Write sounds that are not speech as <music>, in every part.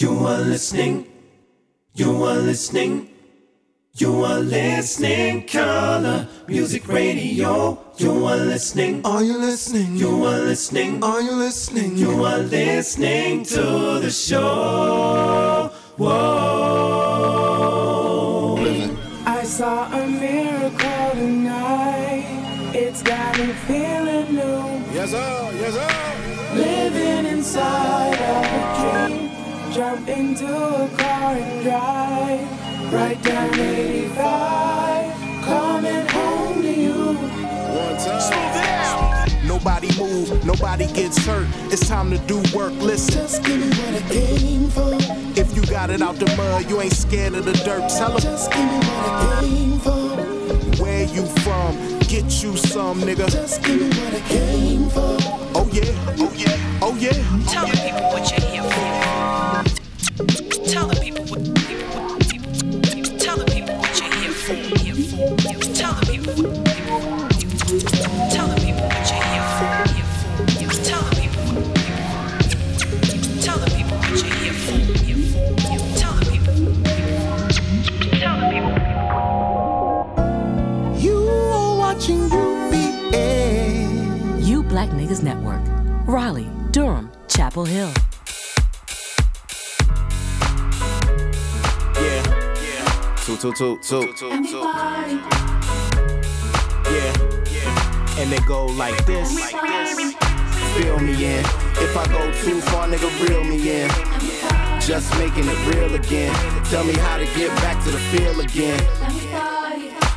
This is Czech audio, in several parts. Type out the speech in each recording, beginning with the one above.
You are listening. You are listening. You are listening, color music radio. You are listening. Are you listening? You are listening. Are you listening? You are listening to the show. Whoa. I saw a miracle tonight. It's got me feeling new. Yes, sir. Yes, sir. Jump into a car and drive right down 85. Coming home to you. One time. Nobody move, nobody gets hurt. It's time to do work. Listen. Just give me what I came for. If you got it out the mud, you ain't scared of the dirt. Tell 'em Just give me what I came for. where you from. Get you some, nigga. Just give me what I came for. Oh yeah, oh yeah, oh yeah. Tell the people what you're here for. Chapel Hill. Yeah, yeah. Two, two, two, two, two, two. Yeah, yeah. And they go like this. Feel me in. If I go too far, nigga, reel me in. Just making it real again. Tell me how to get back to the feel again.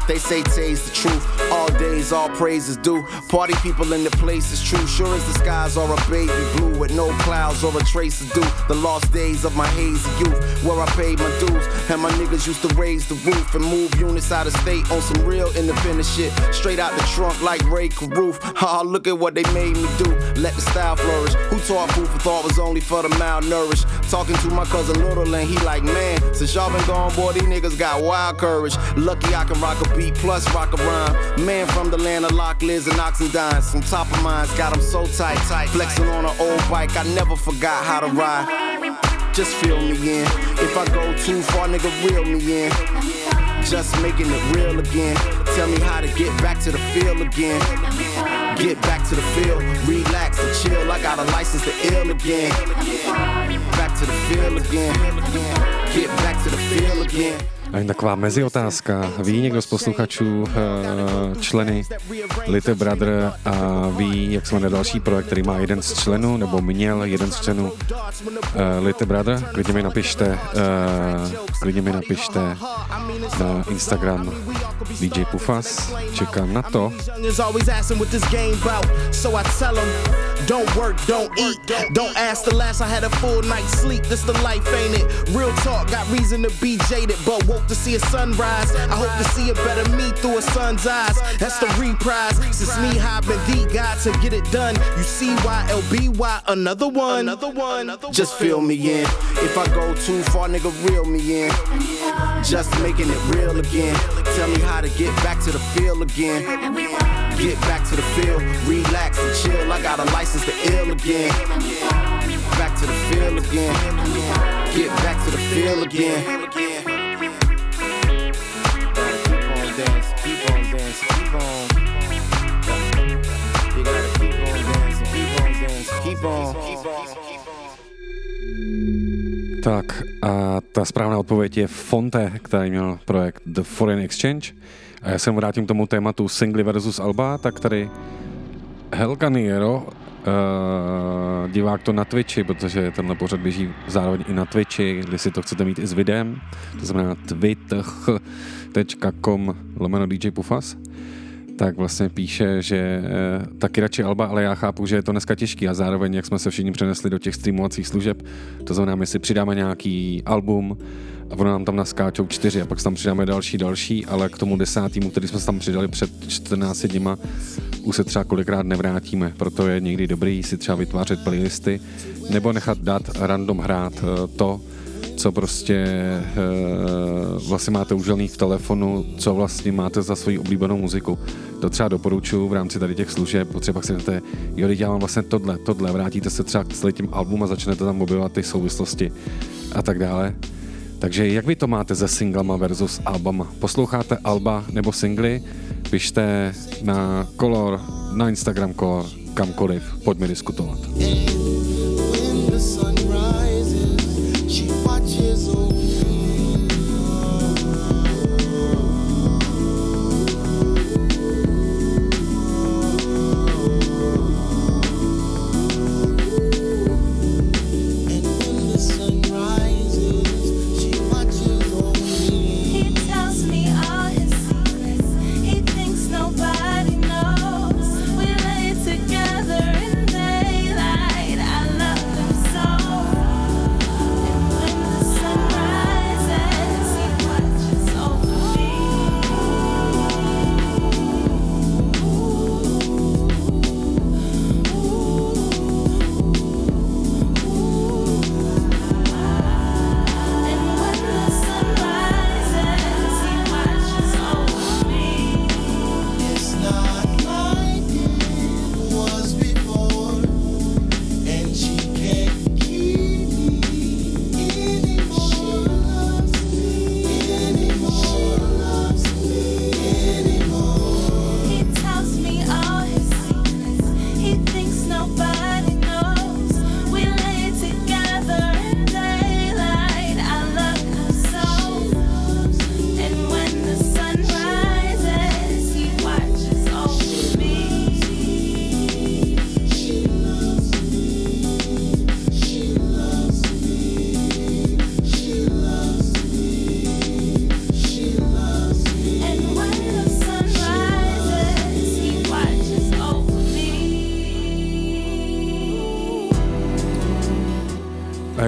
They say tay's the truth. All days, all praise is due. Party people in the place is true. Sure as the skies are a baby blue with no clouds or a trace of dew. The lost days of my hazy youth, where I paid my dues. And my niggas used to raise the roof and move units out of state on some real independent shit. Straight out the trunk like Ray Caruth. <laughs> Ha, look at what they made me do. Let the style flourish. Who taught food for thought was only for the malnourished? Talking to my cousin Little and he like, man, since y'all been gone, boy, these niggas got wild courage. Lucky I can rock a beat plus rock a rhyme. Man from the land of Lock Liz and Oxendines. On top of mine, got 'em so tight, tight. Flexing on an old bike, I never forgot how to ride. Just feel me in. If I go too far, nigga, reel me in. Just making it real again. Tell me how to get back to the field again. Get back to the field, relax and chill. I got a license to ill again. Back to the field again. Get back to the field again. A jen taková meziotázka. Ví někdo z posluchačů eh, členy Little Brother a ví, jak se jmenuje další projekt, který má jeden z členů, nebo měl jeden z členů eh, Little Brother? Klidně mi napište, eh, klidně mi napište na Instagram DJ Pufas. Čekám na to. Don't work, don't eat, don't ask the last I had a full night's sleep. This the life, ain't it? Real talk, got reason to be jaded, but woke to see a sunrise. I hope to see a better me through a son's eyes. That's the reprise. Since me high been the guy to get it done. You see why LBY another one, another one. Just fill me in. If I go too far, nigga, reel me in. Just making it real again. Tell me how to get back to the field again. Get back to the field, relax and chill. I got a license to ill again. Back to the field again. Get back to the field again. Tak a ta správná odpověď je Fonte, který měl projekt The Foreign Exchange. A já se vrátím k tomu tématu singly versus alba, tak tady Helga Niero, uh, divák to na Twitchi, protože tenhle pořad běží zároveň i na Twitchi, když si to chcete mít i s videem, to znamená twitch.com lomeno DJ Pufas, tak vlastně píše, že eh, taky radši Alba, ale já chápu, že je to dneska těžký a zároveň, jak jsme se všichni přenesli do těch streamovacích služeb, to znamená, my si přidáme nějaký album a ono nám tam naskáčou čtyři a pak tam přidáme další, další, ale k tomu desátýmu, který jsme tam přidali před 14 dněma, už se třeba kolikrát nevrátíme, proto je někdy dobrý si třeba vytvářet playlisty nebo nechat dát random hrát eh, to, co prostě e, vlastně máte užilný v telefonu, co vlastně máte za svoji oblíbenou muziku. To třeba doporučuji v rámci tady těch služeb, třeba si řeknete, jo, já mám vlastně tohle, tohle, vrátíte se třeba k celým tím album a začnete tam objevovat ty souvislosti. a tak dále. Takže jak vy to máte se singlama versus albama? Posloucháte alba nebo singly? Pište na Color, na Instagram Color, kamkoliv, pojďme diskutovat. When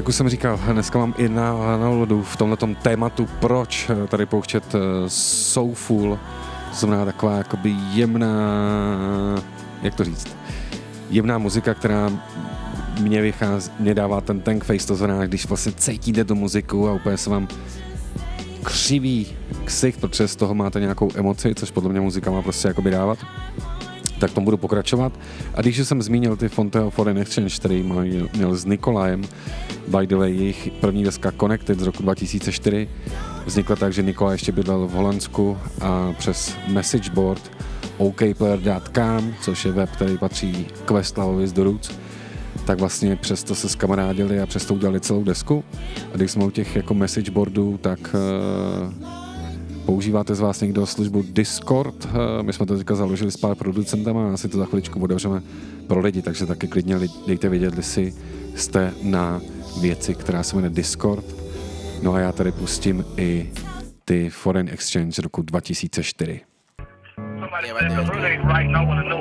jak už jsem říkal, dneska mám i na, na lodu v tomto tématu, proč tady pouštět eh, Soulful, znamená taková jakoby jemná, jak to říct, jemná muzika, která mě vychází, mě dává ten tank face, to znamená, když vlastně cítíte tu muziku a úplně se vám křiví ksicht, protože z toho máte nějakou emoci, což podle mě muzika má prostě jakoby dávat tak tomu budu pokračovat. A když jsem zmínil ty Fonteo Foreign Exchange, který mají- měl s Nikolajem, by the way, jejich první deska Connected z roku 2004 vznikla tak, že Nikolaj ještě bydlel v Holandsku a přes messageboard okplayer.com, což je web, který patří k Westlavovi z The Roots, tak vlastně přesto se skamarádili a přesto udělali celou desku. A když jsme u těch jako messageboardů, tak uh, Používáte z vás někdo službu Discord? Eh, My jsme to teďka založili s pár producentama a asi to za chviličku otevřeme pro lidi, takže taky klidně li- dejte vědět, jestli jste na věci, která se jmenuje Discord. No a já tady pustím i ty Foreign Exchange z roku 2004. Somebody Yeah, right there. right, know who it is.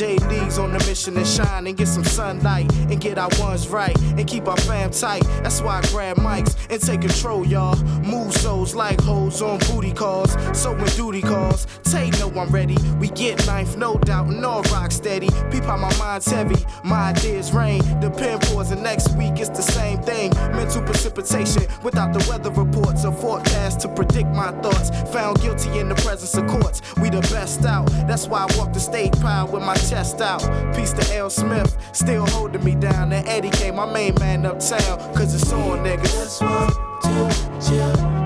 J League's on the mission to shine and get some sunlight our ones right and keep our fam tight. That's why I grab mics and take control, y'all. Move souls like hoes on booty calls. So when duty calls, Tay know I'm ready. We get ninth, no doubt, and all rock steady. Peep how my mind's heavy, my ideas rain. The pen pours, and next week it's the same thing. Mental precipitation without the weather reports or forecast to predict my thoughts. Found guilty in the presence of courts. We the best out. That's why I walk the stage proud with my chest out. Peace to L. Smith, still holding me down. And Eddie came, my main man uptown. Cause it's on, niggas. Just want to chill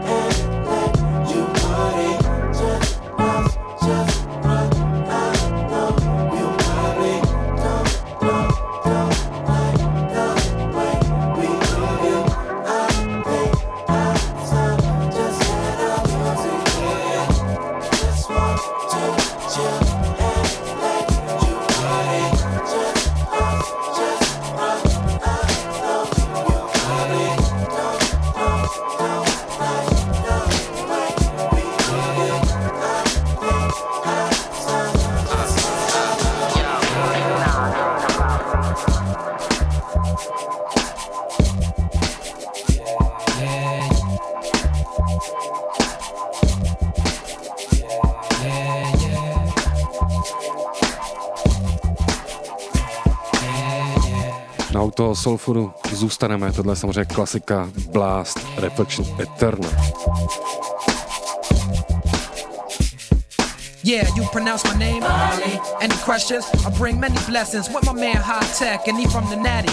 soulfoodu zůstaneme. Tohle je samozřejmě klasika Blast Reflection Eternal. Yeah, you pronounce my name. Marley. Any questions? I bring many blessings with my man High Tech, and he from the Natty.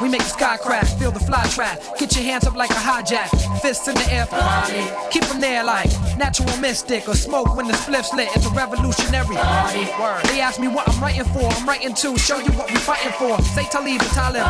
We make the sky crack, feel the fly trap. Get your hands up like a hijack, fists in the air for Marley. Keep them there like natural mystic or smoke when the spliff's lit. It's a revolutionary party. Word. They ask me what I'm writing for. I'm writing to show you what we fighting for. Say Talib and Talib.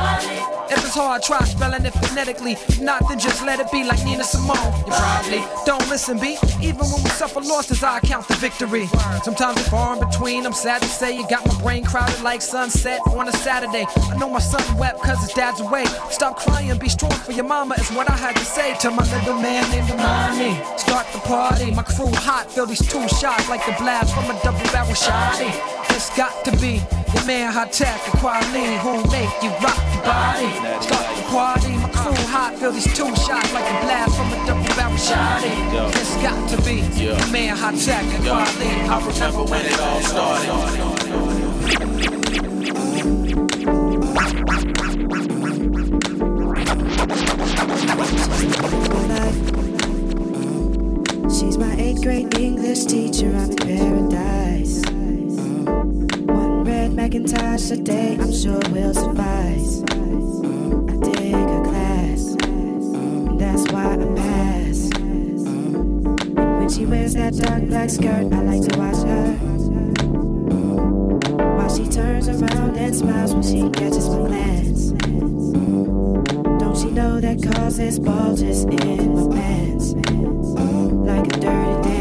If it's hard, try spelling it phonetically. If not, then just let it be like Nina Simone. You probably don't listen, B. Even when we suffer losses, I count the victory. Sometimes it's far in between. I'm sad to say you got my brain crowded like sunset on a Saturday. I know my son wept cause his dad's away. Stop crying, be strong for your mama is what I had to say to my little man named Amani. Start the party, my crew hot, feel these two shots like the blast from a double barrel shotty. It's got to be your man high tech, a quality who make you rock your body. Start the party, my crew hot, feel these two shots like a blast from a double barrel shotty. It's got to be your man high tech, a quality. I remember when it all started. She's my eighth grade English teacher. I'm in paradise. One red Macintosh a day, I'm sure will suffice. I dig her class, and that's why I pass. When she wears that dark black skirt, I like to watch her. While she turns around and smiles when she catches my glance. Don't she know that causes bulges in my pants? Like a dirty dance.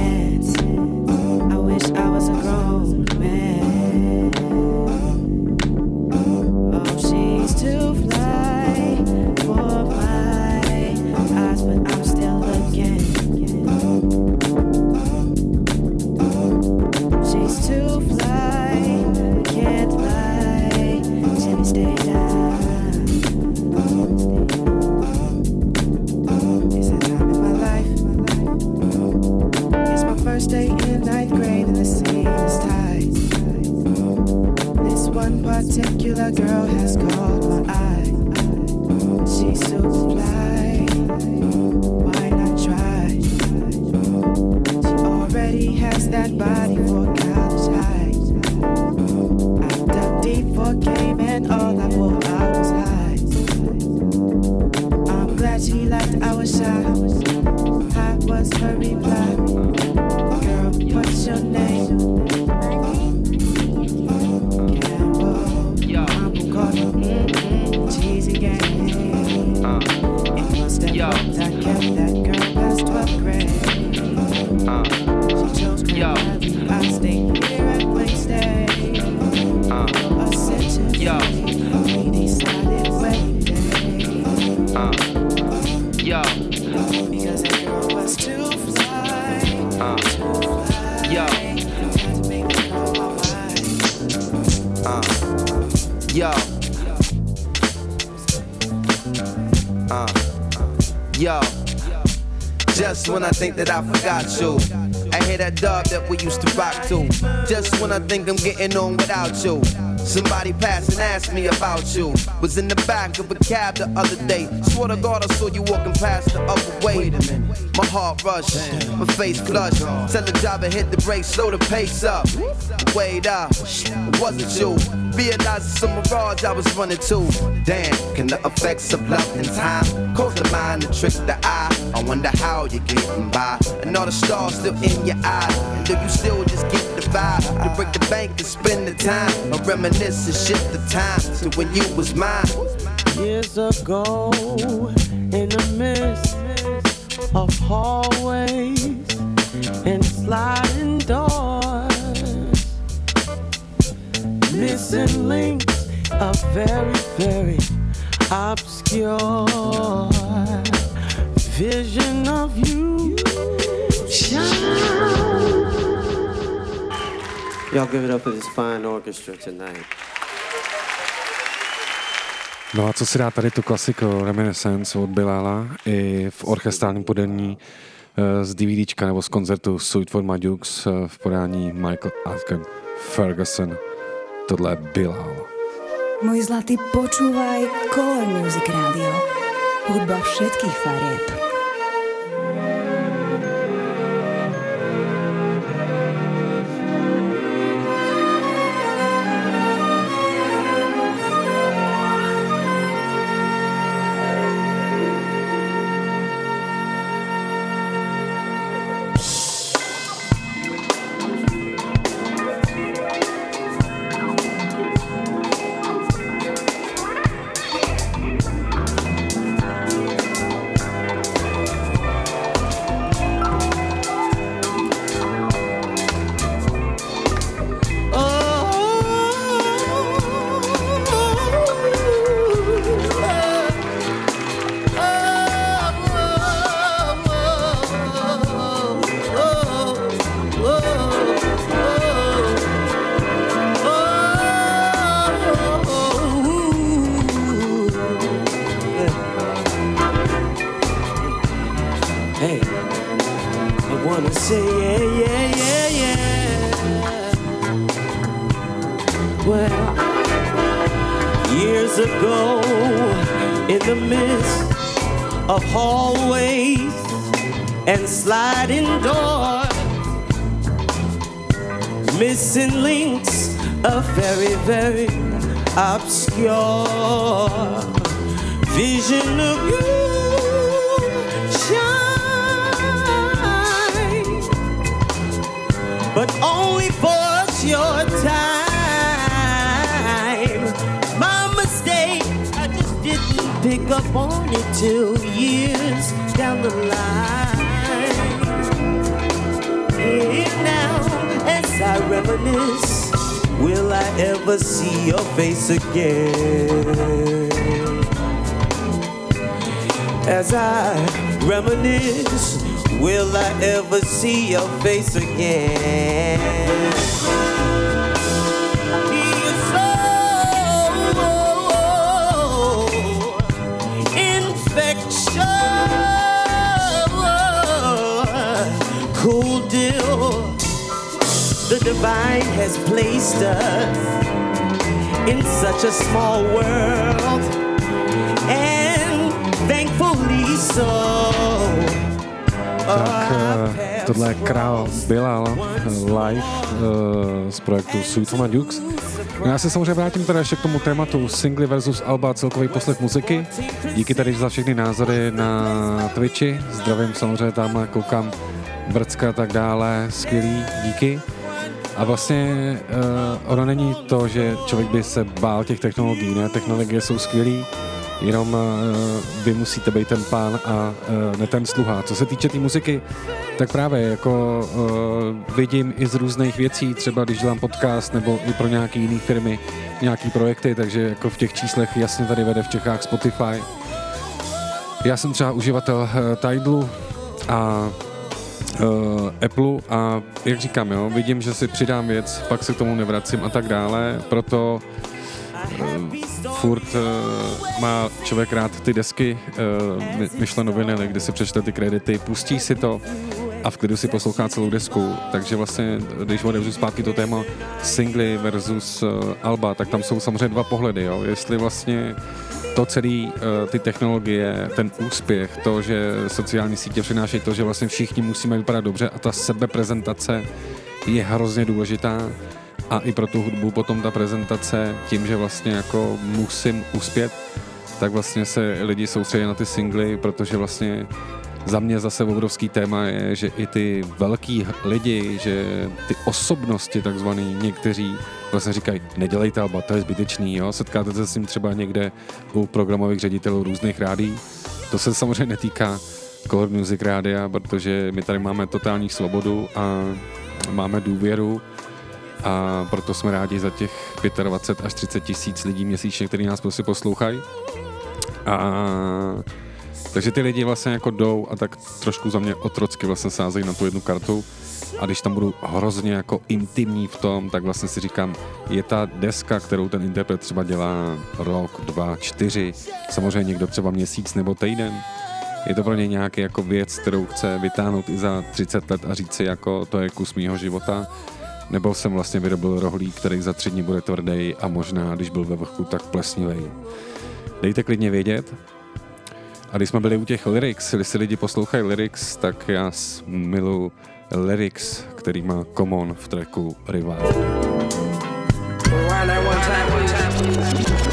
When I think that I forgot you, I hear that dub that we used to rock to. Just when I think I'm getting on without you. Somebody passed and asked me about you. Was in the back of a cab the other day. Swear to God, I saw you walking past the other way. My heart rushed, my face flushed. Tell the driver hit the brakes, slow the pace up. Wait up, it wasn't you. Realized some mirage I was running to. Damn, can the effects of love and time cause the mind to trick the eye? I wonder how you're getting by. And all the stars still in your eyes. And do you still just get the vibe? To break the bank and spend the time. Or reminisce and shift the time to when you was mine. years ago in the midst of hallways and sliding doors. Missing links, a very, very obscure vision of you. Y'all give it up for this fine orchestra tonight. No a co si dá tady tu klasiku Reminiscence od Bilala i v orchestrálním podání eh, z DVDčka nebo z koncertu Suite for My Dukes eh, v podání Michael Asken Ferguson. Tohle je Bilal. Môj zlatý, počúvaj Color Music Radio. Hudba všetkých farieb. Doors, missing links, a very, very obscure vision of you shine, but only for a short time. My mistake, I just didn't pick up on it till years down the line. Reminisce, will I ever see your face again? As I reminisce, will I ever see your face again? Cool. The divine has placed us in such a small world, and thankfully so. Tak eh, tohle je král Bilal eh, live eh, z projektu Sweet Home Dukes. No já se samozřejmě vrátím teda ještě k tomu tématu singly versus alba celkový poslech muziky. Díky tady za všechny názory na Twitchi. Zdravím samozřejmě tam, koukám Vrcka a tak dále. Skvělý, díky. A vlastně uh, ono není to, že člověk by se bál těch technologií, ne? Technologie jsou skvělý, jenom uh, vy musíte být ten pán a uh, ne ten sluha. Co se týče té tý muziky, tak právě jako uh, vidím i z různých věcí, třeba když dělám podcast nebo i pro nějaké jiné firmy, nějaký projekty, takže jako v těch číslech jasně tady vede v Čechách Spotify. Já jsem třeba uživatel uh, Tidlu a uh, Apple a jak říkám, jo, vidím, že si přidám věc, pak se k tomu nevracím a tak dále, proto uh, furt uh, má člověk rád ty desky uh, my, myšleno vinily, kde si přečte ty kredity, pustí si to a v klidu si poslouchá celou desku, takže vlastně, když odevřu zpátky to téma singly versus uh, alba, tak tam jsou samozřejmě dva pohledy, jo, jestli vlastně to celé, uh, ty technologie, ten úspěch, to, že sociální sítě přinášejí to, že vlastně všichni musíme vypadat dobře a ta sebeprezentace je hrozně důležitá. A i pro tu hudbu potom ta prezentace tím, že vlastně jako musím uspět, tak vlastně se lidi soustředí na ty singly, protože vlastně za mě zase obrovský téma je, že i ty velký lidi, že ty osobnosti takzvaný někteří vlastně říkají, nedělejte alba, to je zbytečný, jo? setkáte se s tím třeba někde u programových ředitelů různých rádí. To se samozřejmě netýká Color Music Rádia, protože my tady máme totální svobodu a máme důvěru a proto jsme rádi za těch 25 až 30 tisíc lidí měsíčně, kteří nás prostě poslouchají. A takže ty lidi vlastně jako jdou a tak trošku za mě otrocky vlastně sázejí na tu jednu kartu a když tam budu hrozně jako intimní v tom, tak vlastně si říkám, je ta deska, kterou ten interpret třeba dělá rok, dva, čtyři, samozřejmě někdo třeba měsíc nebo týden, je to pro ně nějaký jako věc, kterou chce vytáhnout i za 30 let a říct si jako to je kus mýho života nebo jsem vlastně vyrobil rohlík, který za tři dny bude tvrdý a možná, když byl ve vrchu, tak plesnivý. Dejte klidně vědět. A když jsme byli u těch lyrics, když si lidi poslouchají lyrics, tak já miluji lyrics, který má Common v tracku that one.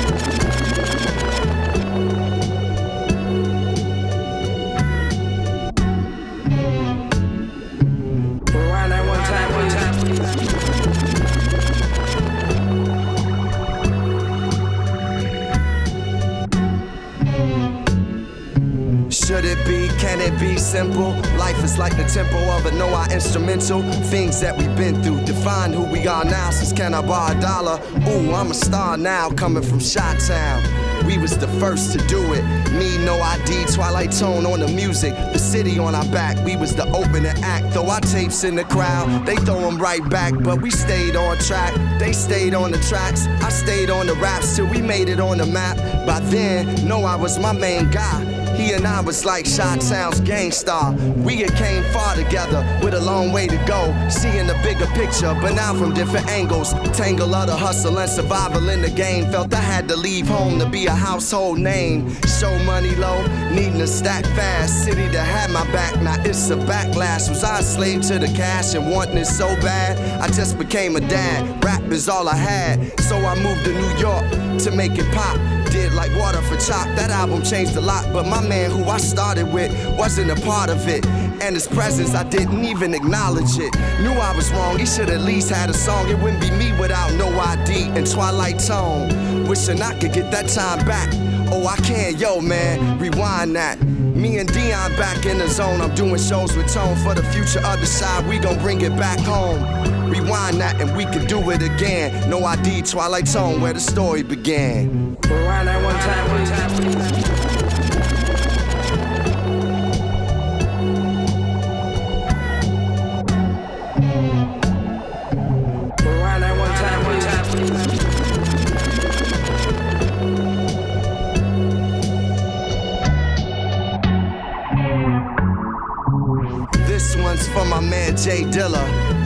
Should it be? Can it be simple? Life is like the tempo of a no I instrumental. Things that we've been through define who we are now. Since can I borrow a dollar? Ooh, I'm a star now, coming from Shot Town. We was the first to do it. Me, no ID, Twilight Tone on the music. The city on our back. We was the opening act. Throw our tapes in the crowd, they throw them right back. But we stayed on track. They stayed on the tracks. I stayed on the raps till we made it on the map. By then, no, I was my main guy. He and I was like Shot Town's gang star. We had came far together with a long way to go. Seeing the bigger picture, but now from different angles. Tangle of the hustle and survival in the game. Felt I had to leave home to be a household name. Show money low, needing to stack fast. City that had my back, now it's a backlash. Was I a slave to the cash and wanting it so bad? I just became a dad. Rap is all I had. So I moved to New York to make it pop. Did like water for chop. That album changed a lot, but my man who I started with wasn't a part of it. And his presence, I didn't even acknowledge it. Knew I was wrong, he should at least had a song. It wouldn't be me without no ID and Twilight Tone. Wishing I could get that time back. Oh, I can, yo, man, rewind that. Me and Dion back in the zone. I'm doing shows with Tone for the future other side. We gon' bring it back home. Rewind that and we can do it again. No ID, Twilight Tone, where the story began. Rewind that one time, one time.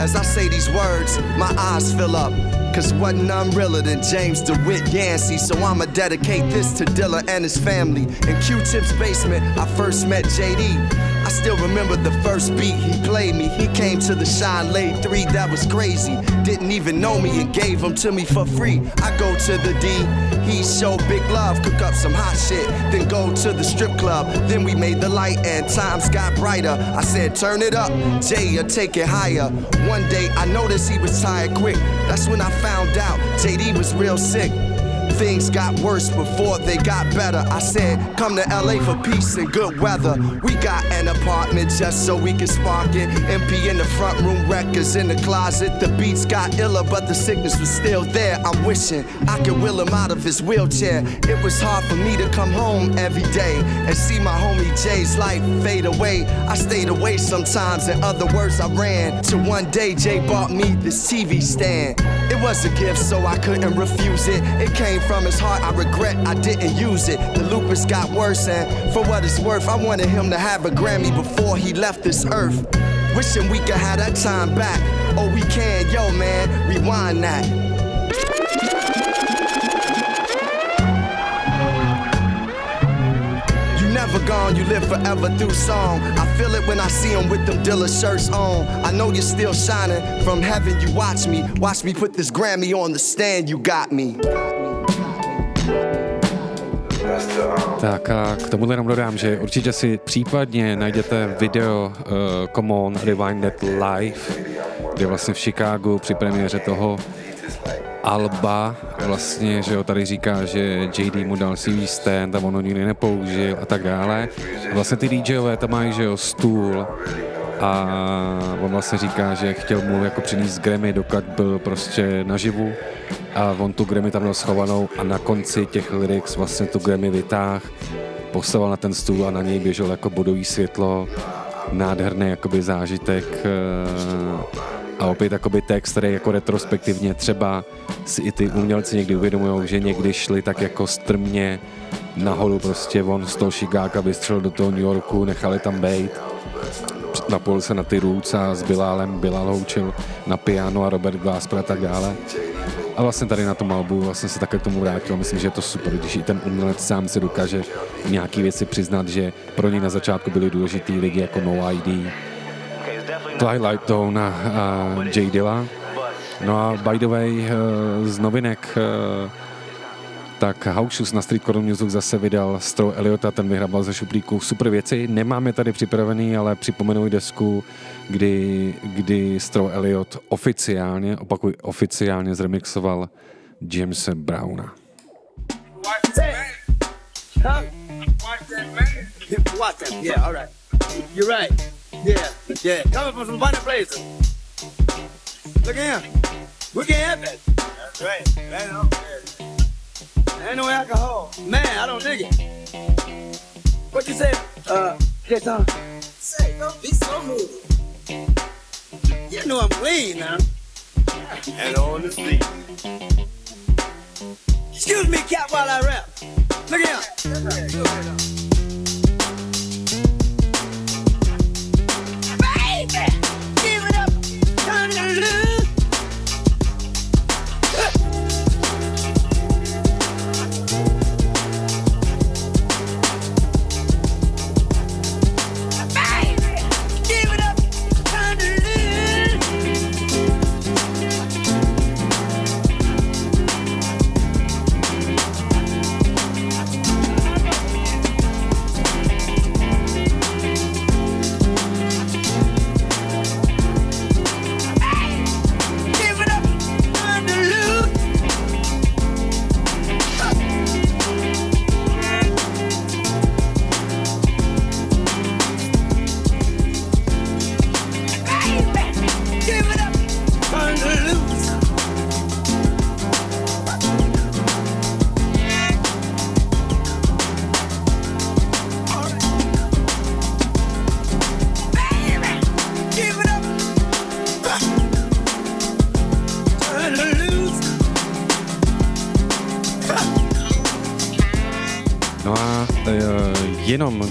As I say these words, my eyes fill up. Cause wasn't none realer than James DeWitt Yancey. So I'ma dedicate this to Dilla and his family. In Q-Tip's basement, I first met JD. I still remember the first beat he played me. He came to the shine, laid three, that was crazy. Didn't even know me and gave them to me for free. I go to the D, he showed big love, cook up some hot shit, then go to the strip club. Then we made the light and times got brighter. I said, turn it up, Jay, or take it higher. One day I noticed he was tired quick. That's when I found out JD was real sick. Things got worse before they got better. I said, come to LA for peace and good weather. We got an apartment just so we can spark it. MP in the front room, records in the closet. The beats got iller, but the sickness was still there. I'm wishing I could will him out of his wheelchair. It was hard for me to come home every day and see my homie Jay's life fade away. I stayed away sometimes, in other words, I ran. Till one day Jay bought me this TV stand. It was a gift, so I couldn't refuse it. It came from his heart, I regret I didn't use it. The lupus got worse, and for what it's worth, I wanted him to have a Grammy before he left this earth. Wishing we could have that time back. Oh, we can, yo, man, rewind that. You never gone, you live forever through song. I feel it when I see him with them Dilla shirts on. I know you're still shining. From heaven, you watch me. Watch me put this Grammy on the stand, you got me. Tak a k tomu jenom dodám, že určitě si případně najděte video uh, Come On Rewind That Live, kde vlastně v Chicagu při premiéře toho Alba vlastně, že jo, tady říká, že JD mu dal CV stand a on ho nikdy nepoužil a tak dále. Vlastně ty DJové tam mají, že jo, stůl a on vlastně říká, že chtěl mu jako přinést Grammy, dokud byl prostě naživu. A on tu Grammy tam měl schovanou a na konci těch lyrics vlastně tu Grammy vytáh, postavil na ten stůl a na něj běžel jako bodový světlo, nádherný jakoby zážitek eh, a opět jakoby text, který jako retrospektivně třeba si i ty umělci někdy uvědomují, že někdy šli tak jako strmě nahoru prostě on z toho Chicaga vystřelil do toho New Yorku, nechali tam bejt napojil se na ty Roots a s Bilálem Bilal ho učil na piano a Robert Glasper a tak dále. A vlastně tady na tom albu vlastně se také k tomu vrátil. Myslím, že je to super, když i ten umělec sám se dokáže nějaký věci přiznat, že pro něj na začátku byly důležitý lidi jako No ID, Twilight Tone a, a J Dilla. No a by the way, eh, z novinek eh, tak Shoes na Street Corner Music zase vydal Stro Eliota, ten vyhrabal ze šuplíku super věci. Nemám je tady připravený, ale připomenu desku, kdy, kdy Stro Eliot oficiálně, opakuj, oficiálně zremixoval Jamesa Browna. Look at him. We can't have that. That's right. Ain't no, ain't no alcohol. Man, I don't dig it. What you say? Uh, Jason? Say, don't be so rude. You know I'm clean now. And on the street. Excuse me, cat, while I rap. Look at him. Baby, give it up. Turn it loose.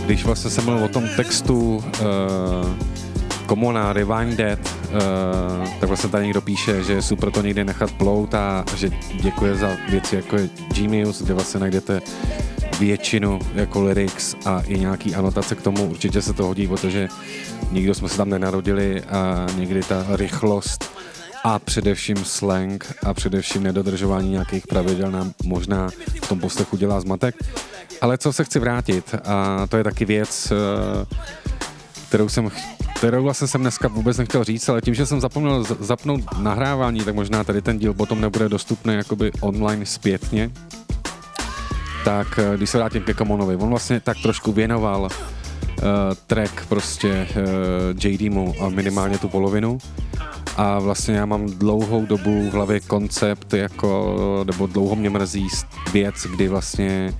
Když vlastně jsem mluvil o tom textu e, Komona, Rewind Dead, e, tak vlastně tady někdo píše, že je super to někde nechat plout a že děkuje za věci jako je Genius, kde vlastně najdete většinu jako lyrics a i nějaký anotace k tomu. Určitě se to hodí, protože nikdo jsme se tam nenarodili a někdy ta rychlost a především slang a především nedodržování nějakých pravidel nám možná v tom poslechu dělá zmatek. Ale co se chci vrátit, a to je taky věc, eh, kterou jsem kterou vlastně jsem dneska vůbec nechtěl říct, ale tím, že jsem zapomněl zapnout nahrávání, tak možná tady ten díl potom nebude dostupný jakoby online zpětně. Tak eh, když se vrátím ke Kamonovi, on vlastně tak trošku věnoval uh, track prostě uh, JDmu a minimálně tu polovinu. A vlastně já mám dlouhou dobu v hlavě koncept, jako, nebo dlouho mě mrzí věc, kdy vlastně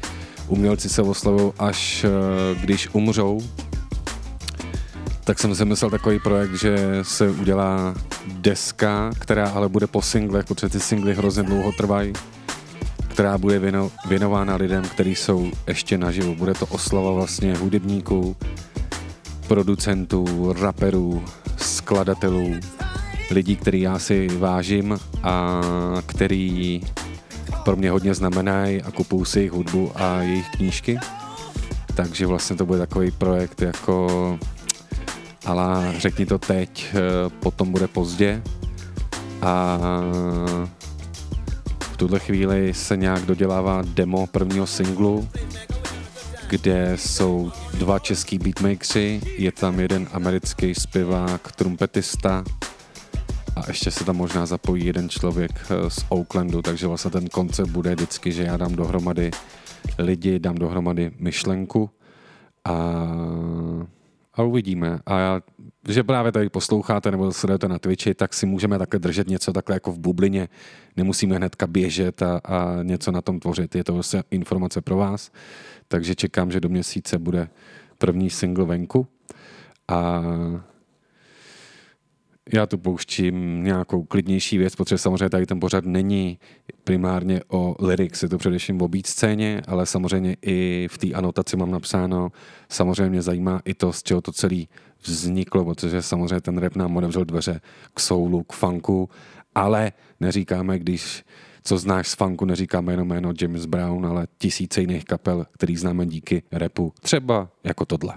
umělci se oslovují až uh, když umřou, tak jsem si myslel takový projekt, že se udělá deska, která ale bude po singlech, protože ty singly hrozně dlouho trvají, která bude věno, věnována lidem, kteří jsou ještě naživu. Bude to oslava vlastně hudebníků, producentů, raperů, skladatelů, lidí, který já si vážím a který pro mě hodně znamenají a kupuju si jejich hudbu a jejich knížky. Takže vlastně to bude takový projekt jako ale řekni to teď, eh, potom bude pozdě. A v tuhle chvíli se nějak dodělává demo prvního singlu, kde jsou dva český beatmakeři, je tam jeden americký zpěvák, trumpetista a ještě se tam možná zapojí jeden člověk eh, z Oaklandu, takže vlastně ten koncept bude vždycky, že já dám dohromady lidi, dám dohromady myšlenku a a uvidíme. A já, že právě tady posloucháte nebo sledujete na Twitchi, tak si můžeme takhle držet něco takhle jako v bublině. Nemusíme hnedka běžet a, a něco na tom tvořit. Je to vlastně informace pro vás. Takže čekám, že do měsíce bude první single venku. A Já tu pouštím nějakou klidnější věc, protože samozřejmě tady ten pořad není primárně o lyrics, je to především o beat scéně, ale samozřejmě i v té anotaci mám napsáno, samozřejmě mě zajímá i to, z čeho to celé vzniklo, protože samozřejmě ten rap nám otevřel dveře k soulu, k funku, ale neříkáme, když co znáš z funku, neříkáme jenom jméno James Brown, ale tisíce jiných kapel, který známe díky repu, třeba jako tohle.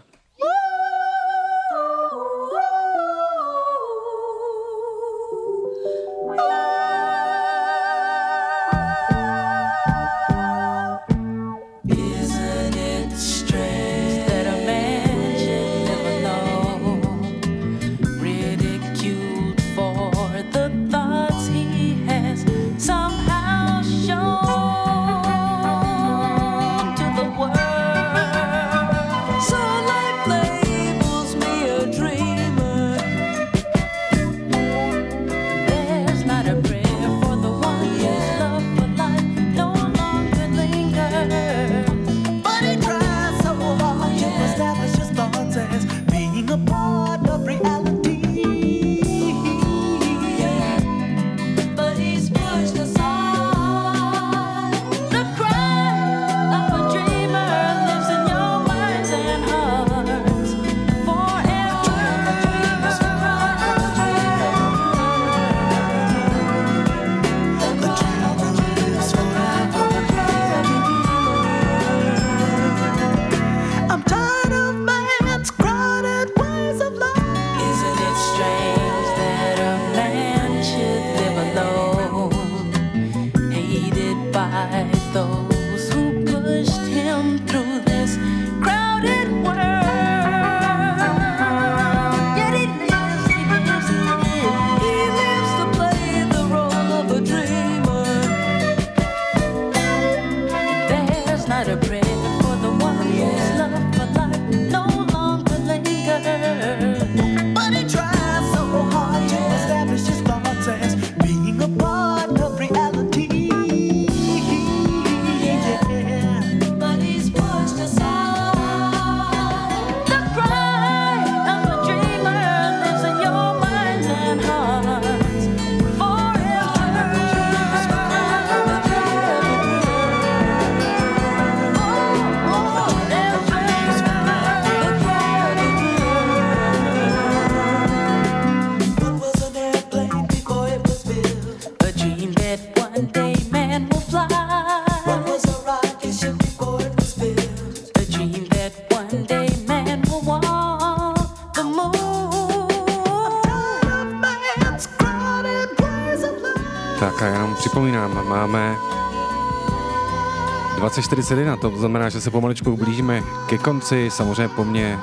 2041, to znamená, že se pomaličku blížíme ke konci, samozřejmě po mně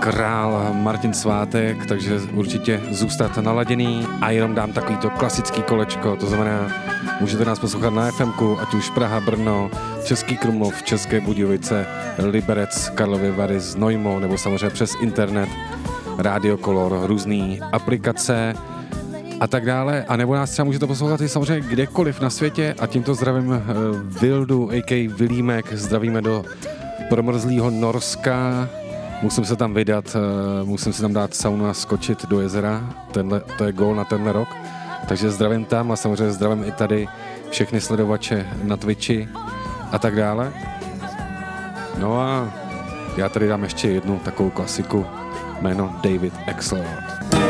král Martin Svátek, takže určitě zůstat naladěný. A jenom dám takový to klasický kolečko, to znamená, můžete nás poslouchat na FMku, ať už Praha, Brno, Český Krumlov, České Budějovice, Liberec, Karlovy Vary, Znojmo, nebo samozřejmě přes internet, Radio Color, různé aplikace a tak dále. A nebo nás třeba můžete poslouchat i samozřejmě kdekoliv na světě a tímto zdravím eh, Vildu, a.k.a. Vilímek, zdravíme do promrzlého Norska. Musím se tam vydat, eh, musím si tam dát saunu a skočit do jezera. Tenhle, to je gól na tenhle rok. Takže zdravím tam a samozřejmě zdravím i tady všechny sledovače na Twitchi a tak dále. No a já tady dám ještě jednu takovou klasiku, jméno David Axelrod.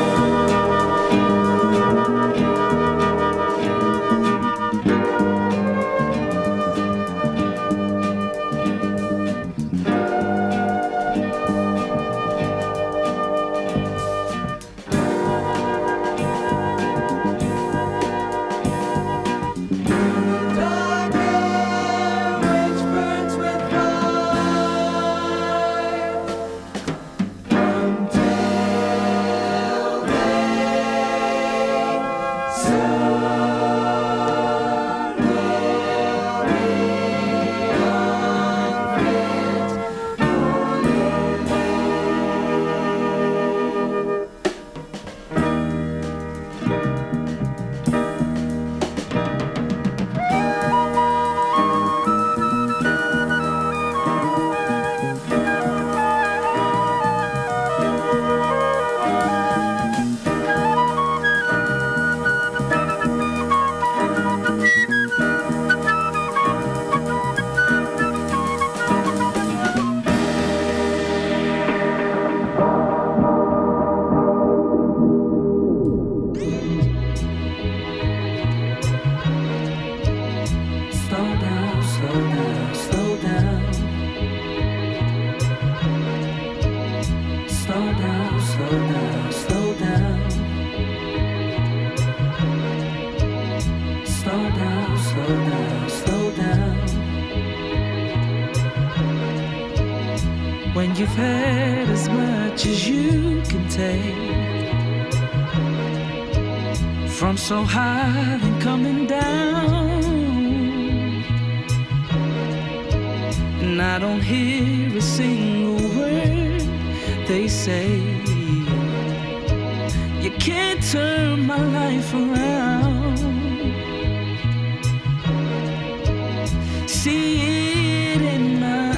See it in my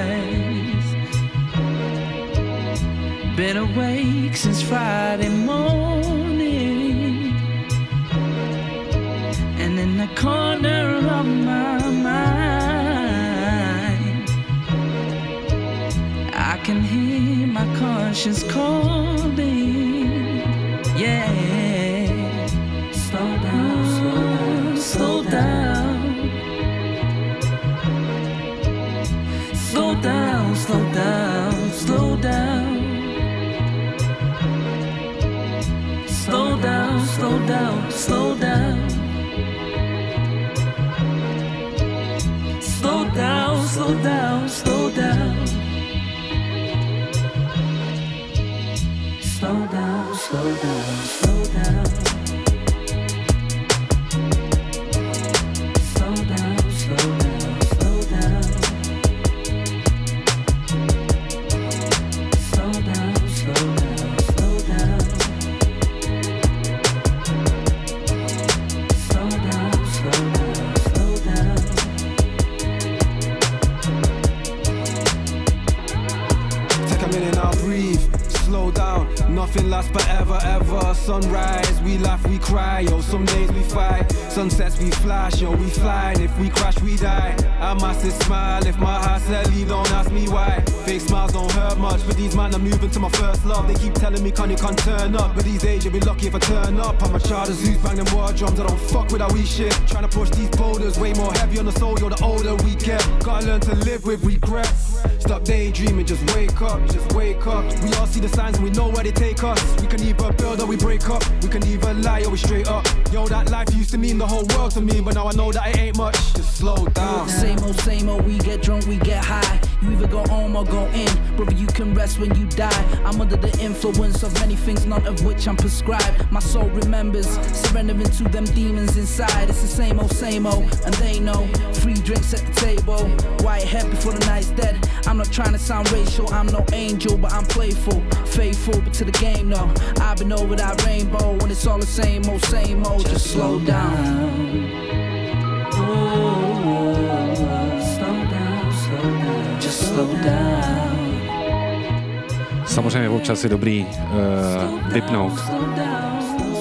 eyes. Been awake since Friday morning. And in the corner of my mind, I can hear my conscience calling. To my first love. They keep telling me, can you can't turn up? But these days you'll be lucky if I turn up. I'm a child of Zeus, bang them war drums. I don't fuck with that we shit. Trying to push these boulders, way more heavy on the soul, yo. The older we get, gotta learn to live with regrets. Stop daydreaming, just wake up, just wake up. We all see the signs and we know where they take us. We can either build or we break up. We can either lie or we straight up. Yo, that life used to mean the whole world to me, but now I know that it ain't much. Just slow down. Same old, same old, we get drunk, we get high. You either go home or go in. Brother, you can rest when you die. I'm under the influence of many things, none of which I'm prescribed. My soul remembers, surrendering to them demons inside. It's the same old, same old, and they know. Free drinks at the table, white head before the night's dead. I'm not trying to sound racial, I'm no angel, but I'm playful. Faithful, but to the game, no. I've been over that rainbow, and it's all the same old, same old. Just slow down. Samozřejmě občas je dobrý uh, vypnout,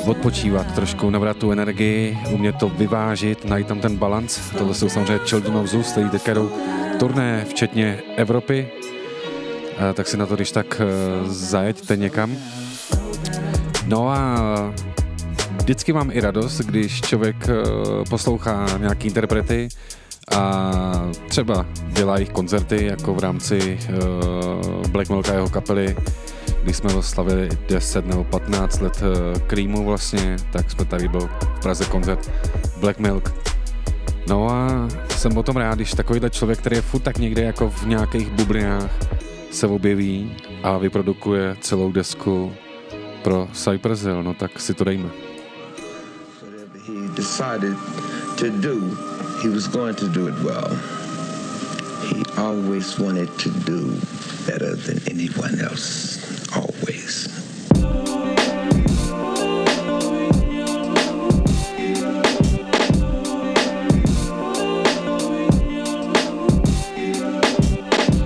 odpočívat trošku, nabrat tu energii, umět to vyvážit, najít tam ten balans. Tohle jsou samozřejmě Children of Zeus, který teďka jdou turné, včetně Evropy. Uh, tak si na to když tak uh, zajeďte někam. No a vždycky mám i radost, když člověk uh, poslouchá nějaký interprety a třeba dělá jich koncerty, jako v rámci uh, Black Milka jeho kapely, když jsme oslavili 10 nebo 15 let uh, Creamu vlastně, tak jsme tady byl v Praze koncert Black Milk. No a jsem o tom rád, když takovýhle člověk, který je furt tak někde jako v nějakých bublinách, se objeví a vyprodukuje celou desku pro Cypress Hill, no tak si to dejme. decided to do, he was going to do it well. He always wanted to do better than anyone else. Always.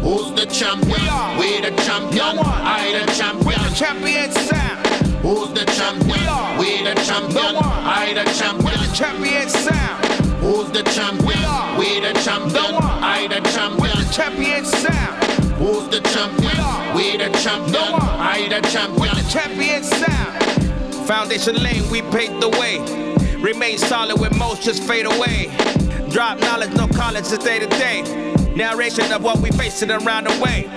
Who's the champion? We, the champion. I the champion. the champion sound. Who's the champion? We, the champion. I the champion. the champion sound. Who's the champion? We, the champion. I the champion. the champion sound. Who's the champion? We, the champion. I the champion. the champion sound. Foundation lane, we paved the way. Remain solid when most just fade away. Drop knowledge, no college, it's day to day. Narration of what we facing around the way.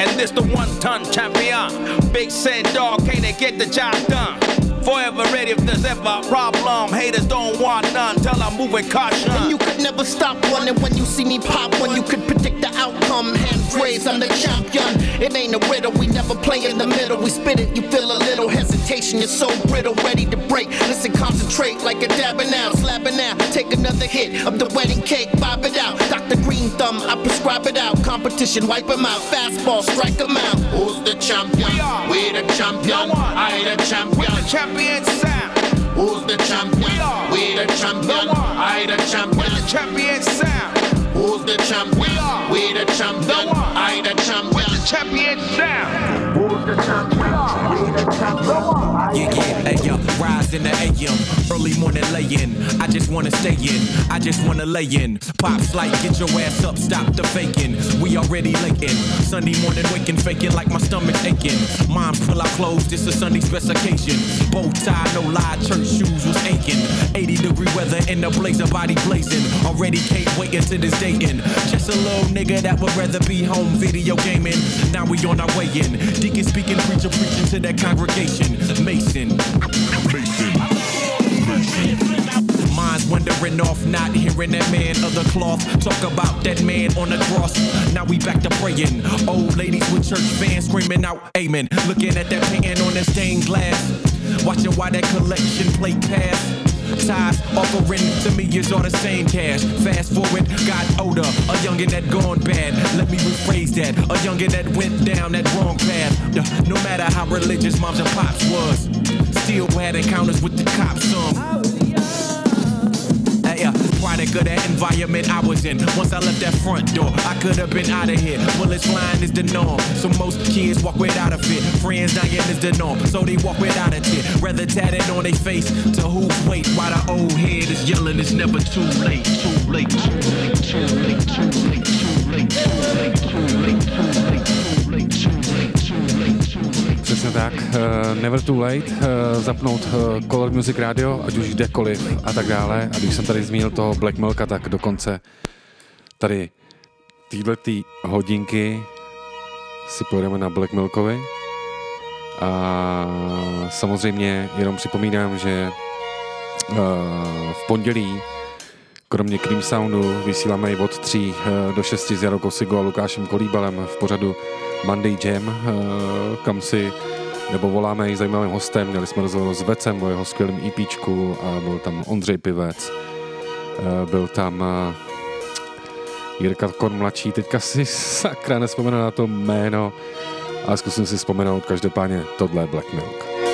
And this the one ton champion. Big said dog, can't they get the job done? Forever ready if there's ever a problem. Haters don't want none. Tell I'm moving caution. And you could never stop running when you see me pop when you could predict the outcome. Hands raised, I'm the champion. It ain't a riddle, we never play in the middle. We spit it, you feel a little hesitation. You're so brittle, ready to break. Listen, concentrate like a dabbing out, slapping out. Take another hit of the wedding cake, bob it out. Dr. Green Thumb, I prescribe it out. Competition, wipe wipe 'em out. Fastball, strike strike 'em out. Who's the champion? We the champion. I the champion. the champion sound. Who's the champion? We're the champion. I the champion. the champion sound. Who's the champion? We the champion. I the champion. the champion sound. The champion? We the champion. Yeah, yeah, hey, yo, rise in the AM, early morning lay-in. I just wanna stay in, I just wanna lay in. Pops like, get your ass up, stop the faking. We already laking. Sunday morning waking, faking like my stomach aching. Moms pull out clothes, this a Sunday specification. Bow tie, no lie, church shoes was aching. 80 degree weather in the blazer, body blazing. Already can't wait until this dating. Just a little nigga that would rather be home video gaming. Now we on our way in. Deacon speaking, preacher preaching to that congregation. Mason. Mason Minds wandering off, not hearing that man of the cloth talk about that man on the cross. Now we back to praying. Old ladies with church fans screaming out, Amen. Looking at that painting on that stained glass. Watching why that collection plate pass. Ties offering to me is all the same cash. Fast forward, got older, a youngin' that gone bad. Let me rephrase that, a youngin' that went down that wrong path. No matter how religious moms and pops was, still had encounters with the cops. Some. Uh, product of that environment I was in. Once I left that front door, I could have been out of here. Bullets flying is the norm, so most kids walk without a fit. Friends dying is the norm, so they walk without a tear. Rather tatted on their face to whose weight, while the old head is yelling, it's never too late, too late, too late, too late, too late, too late, Přesně tak, uh, Never Too Late, uh, zapnout uh, Color Music Radio, ať už kdekoliv a tak dále. A když jsem tady zmínil toho Black Milka, tak dokonce tady týhle tý hodinky si pojedeme na Black Milkovi. A samozřejmě jenom připomínám, že v pondělí kromě Cream Soundu vysíláme i od 3 do 6 s Jarou Kosigo a Lukášem Kolíbalem v pořadu Monday Jam, eh, kam si nebo voláme i zajímavým hostem. Měli jsme rozhovor s Vecem o jeho skvělém EPčku a byl tam Ondřej Pivec, eh, byl tam eh, Jirka Kon mladší, teďka si sakra nespomenu na to jméno, ale zkusím si vzpomenout, každopádně tohle Black Milk.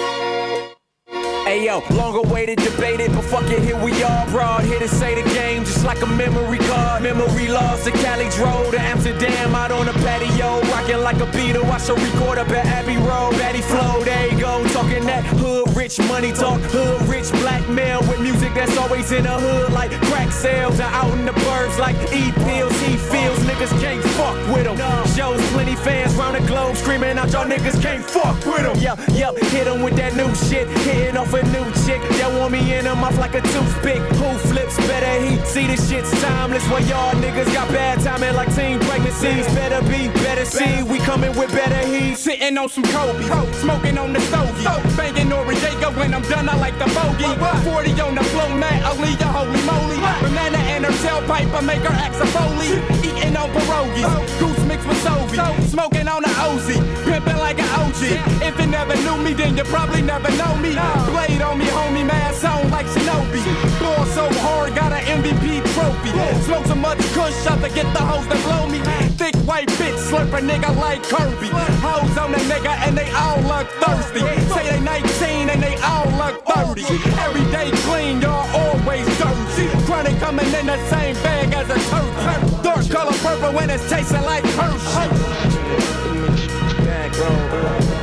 Hey yo, long awaited, debated, but fuck it, here we are. Broad here to say the game, just like a memory card. Memory lost to Cali Road to Amsterdam, out on the patio, rocking like a Beatle. I should record up at Abbey Road, Betty Flow, there you go, talking that hood rich money talk, hood rich blackmail with music that's always in the hood, like crack sales, Are out in the burbs like E pills, he feels niggas can't fuck with them. Shows plenty fans round the globe screaming out, y'all niggas can't fuck with them. Yep, yep, hit them with that new shit, hitting off a new chick that want me in her mouth like a toothpick. Who flips better? He see this shit's timeless. While y'all niggas got bad timing like teen pregnancies. Better be, better see. We coming with better heat. Sitting on some Kobe, smoking on the stogie, banging Noriega when I'm done. I like the bogey. 40 on the flow, man, Aaliyah, holy moly. Banana and her tailpipe, I make her act a foley. Eating on pierogies, goose mixed with Sovi. Smoking on the OZ, pimping like an If you never knew me, then you probably never know me. Blade on me, homie, mask on like Shinobi. Ball so hard, got an MVP trophy. Smoke so much kush, I forget the hoes that blow me. Thick white bitch, slurp a nigga like Kirby. Hoes on a nigga and they all look thirsty. Say they 19 and they all look 30. Every day clean, y'all always dirty. Chronic coming in the same bag as a turkey. Dark color purple when it's tasting like Hershey. Nám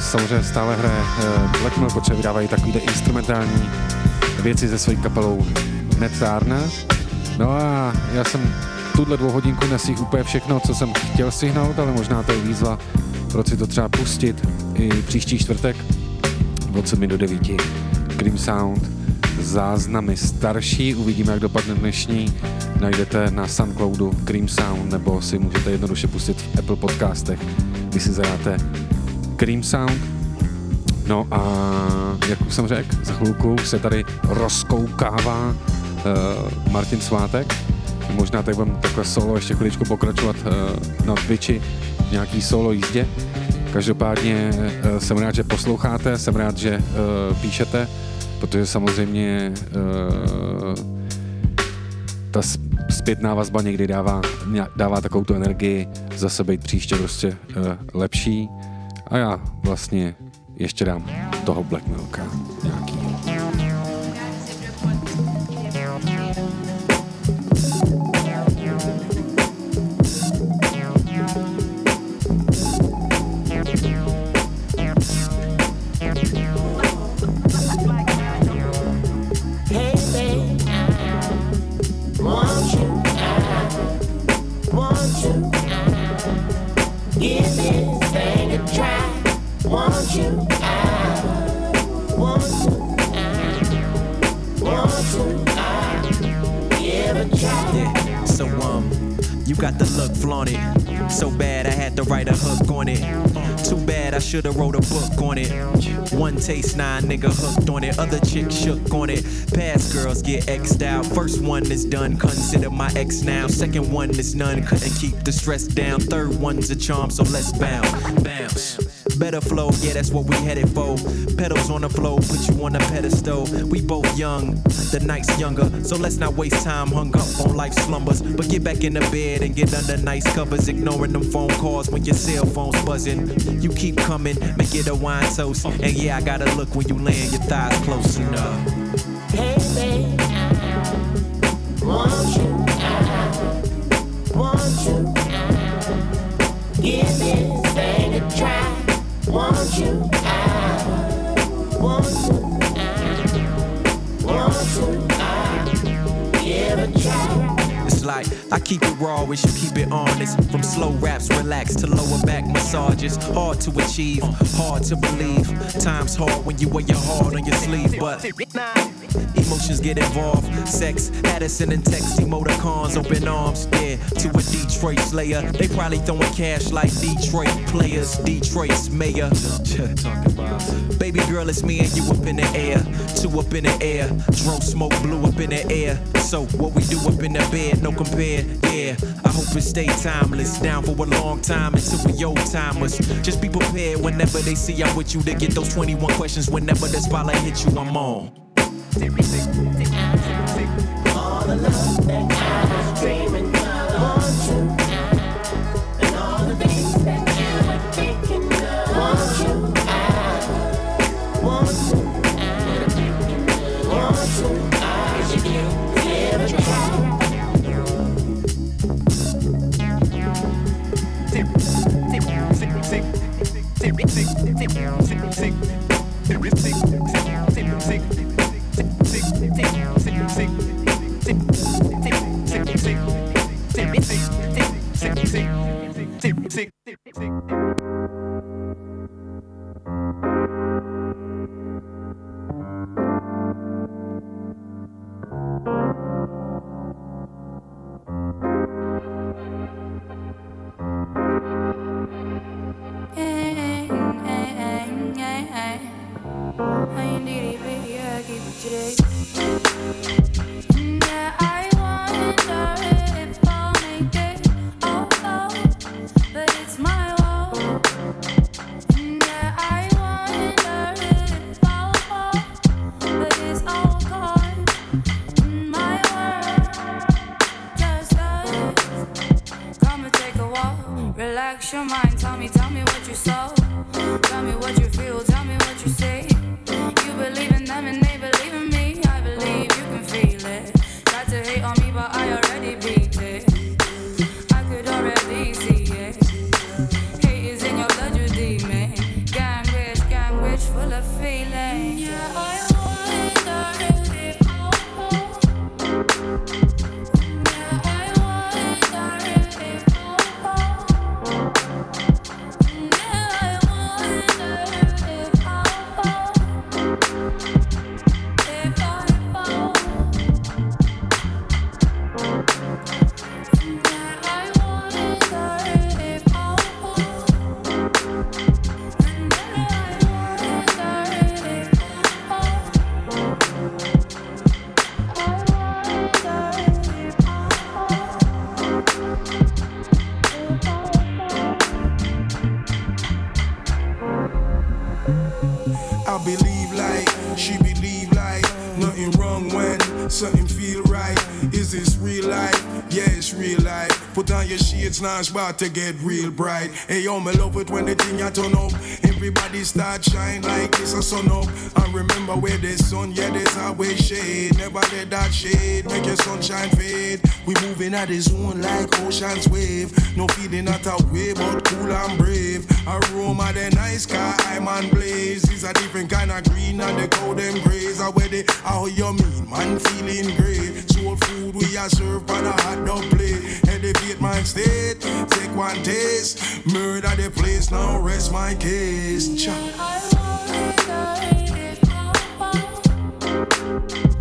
samozřejmě stále hraje eh, Black Milk, protože vydávají takovýhle instrumentální věci se svojí kapelou Netárna. No a já jsem tuhle dvou hodinku nestihl úplně všechno, co jsem chtěl stihnout, ale možná to je výzva, proč si to třeba pustit i příští čtvrtek od 7 do 9. Cream Sound, záznamy starší, uvidíme, jak dopadne dnešní. Najdete na Soundcloudu Cream Sound, nebo si můžete jednoduše pustit v Apple podcastech, když si zadáte Cream Sound. No a jak už jsem řekl, za chvilku se tady rozkoukává uh, Martin Svátek. Možná tak budeme takhle solo ještě chviličku pokračovat uh, na Twitchi v nějaký solo jízdě. Každopádně uh, jsem rád, že posloucháte, jsem rád, že uh, píšete, protože samozřejmě uh, ta zpětná vazba někdy dává, dává takovou tu energii zase být příště prostě uh, lepší. A já vlastně ještě dám toho Black Milka look flaunted. So bad I had to write a hook on it. Too bad I should've wrote a book on it. One taste, nine nigga hooked on it. Other chick shook on it. Past girls get X'd out. First one is done, consider my ex now. Second one is none, couldn't keep the stress down. Third one's a charm, so let's bounce. Bounce. Better flow, yeah, that's what we headed for. Pedals on the floor, put you on a pedestal. We both young, the night's younger, so let's not waste time hung up on life's slumbers. But get back in the bed and get under nice covers, ignoring them phone calls when your cell phone's buzzing. You keep coming, make it a wine toast. And yeah, I gotta look when you land your thighs close enough. Hey, babe, want you. Want you. Give this thing a try. Want you. I want to. I want to. I give a try. It's like I keep it raw, wish you keep it honest. From slow raps, relax to lower back massages. Hard to achieve, hard to believe. Times hard when you wear your heart on your sleeve, but emotions get involved. Sex, Addison and text, emoticons, open arms. Yeah, to a Detroit slayer. They probably throwing cash like Detroit players. Detroit's mayor. Baby girl, it's me and you up in the air. Two up in the air. Dro smoke blue up in the air. So what we do up in the bed, no compare. Yeah, I hope it stay timeless. Down for a long time until we old timers. Just be prepared whenever they see I'm with you to get those 21 questions. Whenever the spotlight hit you, I'm on. All the love that I was dreaming of. Shades now, it's about to get real bright. Hey yo, me love it when the thing I turn up. Everybody start shine like it's a sun up. Remember where there's sun, yeah, there's always shade. Never let that shade make your sunshine fade. We moving at the zone like ocean's wave. No feeling at a way, but cool and brave. Aroma the nice car, I'm on blaze. It's a different kind of green and the cow them grays. Are where they how you mean, man feeling great. Soul food we are served on a hot dog plate. Elevate my state, take one taste. Murder the place, now rest my case you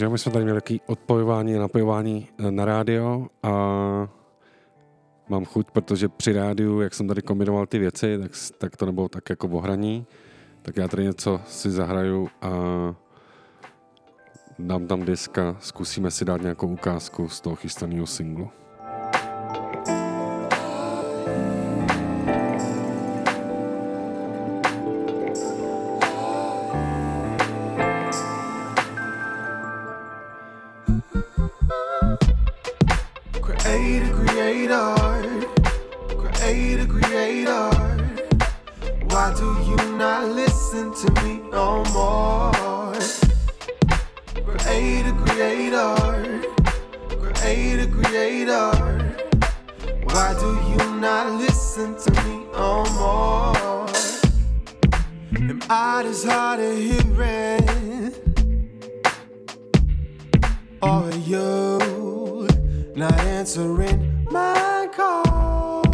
Takže my jsme tady měli takové odpojování a napojování eh, na rádio a mám chuť, protože při rádiu, jak jsem tady kombinoval ty věci, tak, tak to nebylo tak jako ohraní. Tak já tady něco si zahraju a dám tam diska, zkusíme si dát nějakou ukázku z toho chystaného singlu. Listen to me no more? Am I just hard of hearing? Or are you not answering my calls?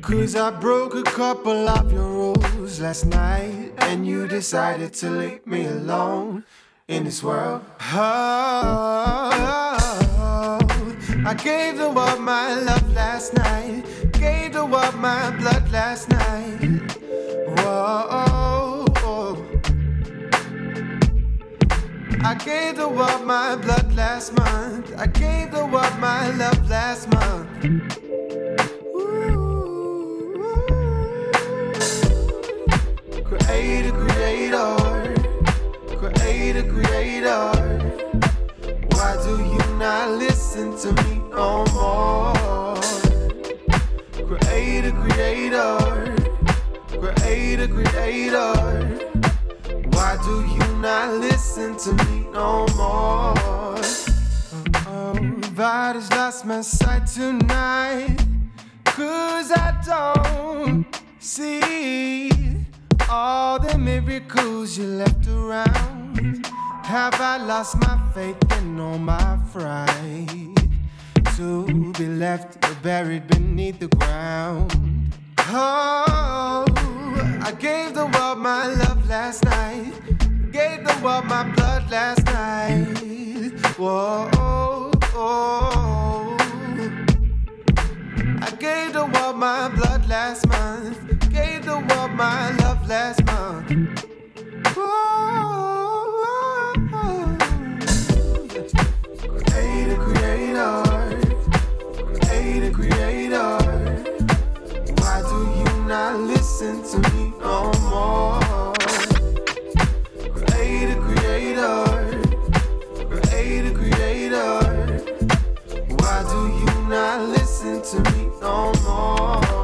Cause I broke a couple of your rules last night, and you decided to leave me alone in this world. Oh, I gave the world my love last night, gave the world my blood last night. Whoa. I gave the world my blood last month. I gave the world my love last month. Creator, creator, creator. Why do you not listen to me no more? Creator, creator, creator, creator. Why do you not listen to me no more? If I just lost my sight tonight, cause I don't see all the miracles you left around. Have I lost my faith and all my pride to be left buried beneath the ground? Oh, I gave the world my love last night, gave the world my blood last night. Whoa, oh, I gave the world my blood last month, gave the world my last month. Creator, creator, creator, creator. Why do you not listen to me no more? Creator, creator, creator, creator. Why do you not listen to me no more?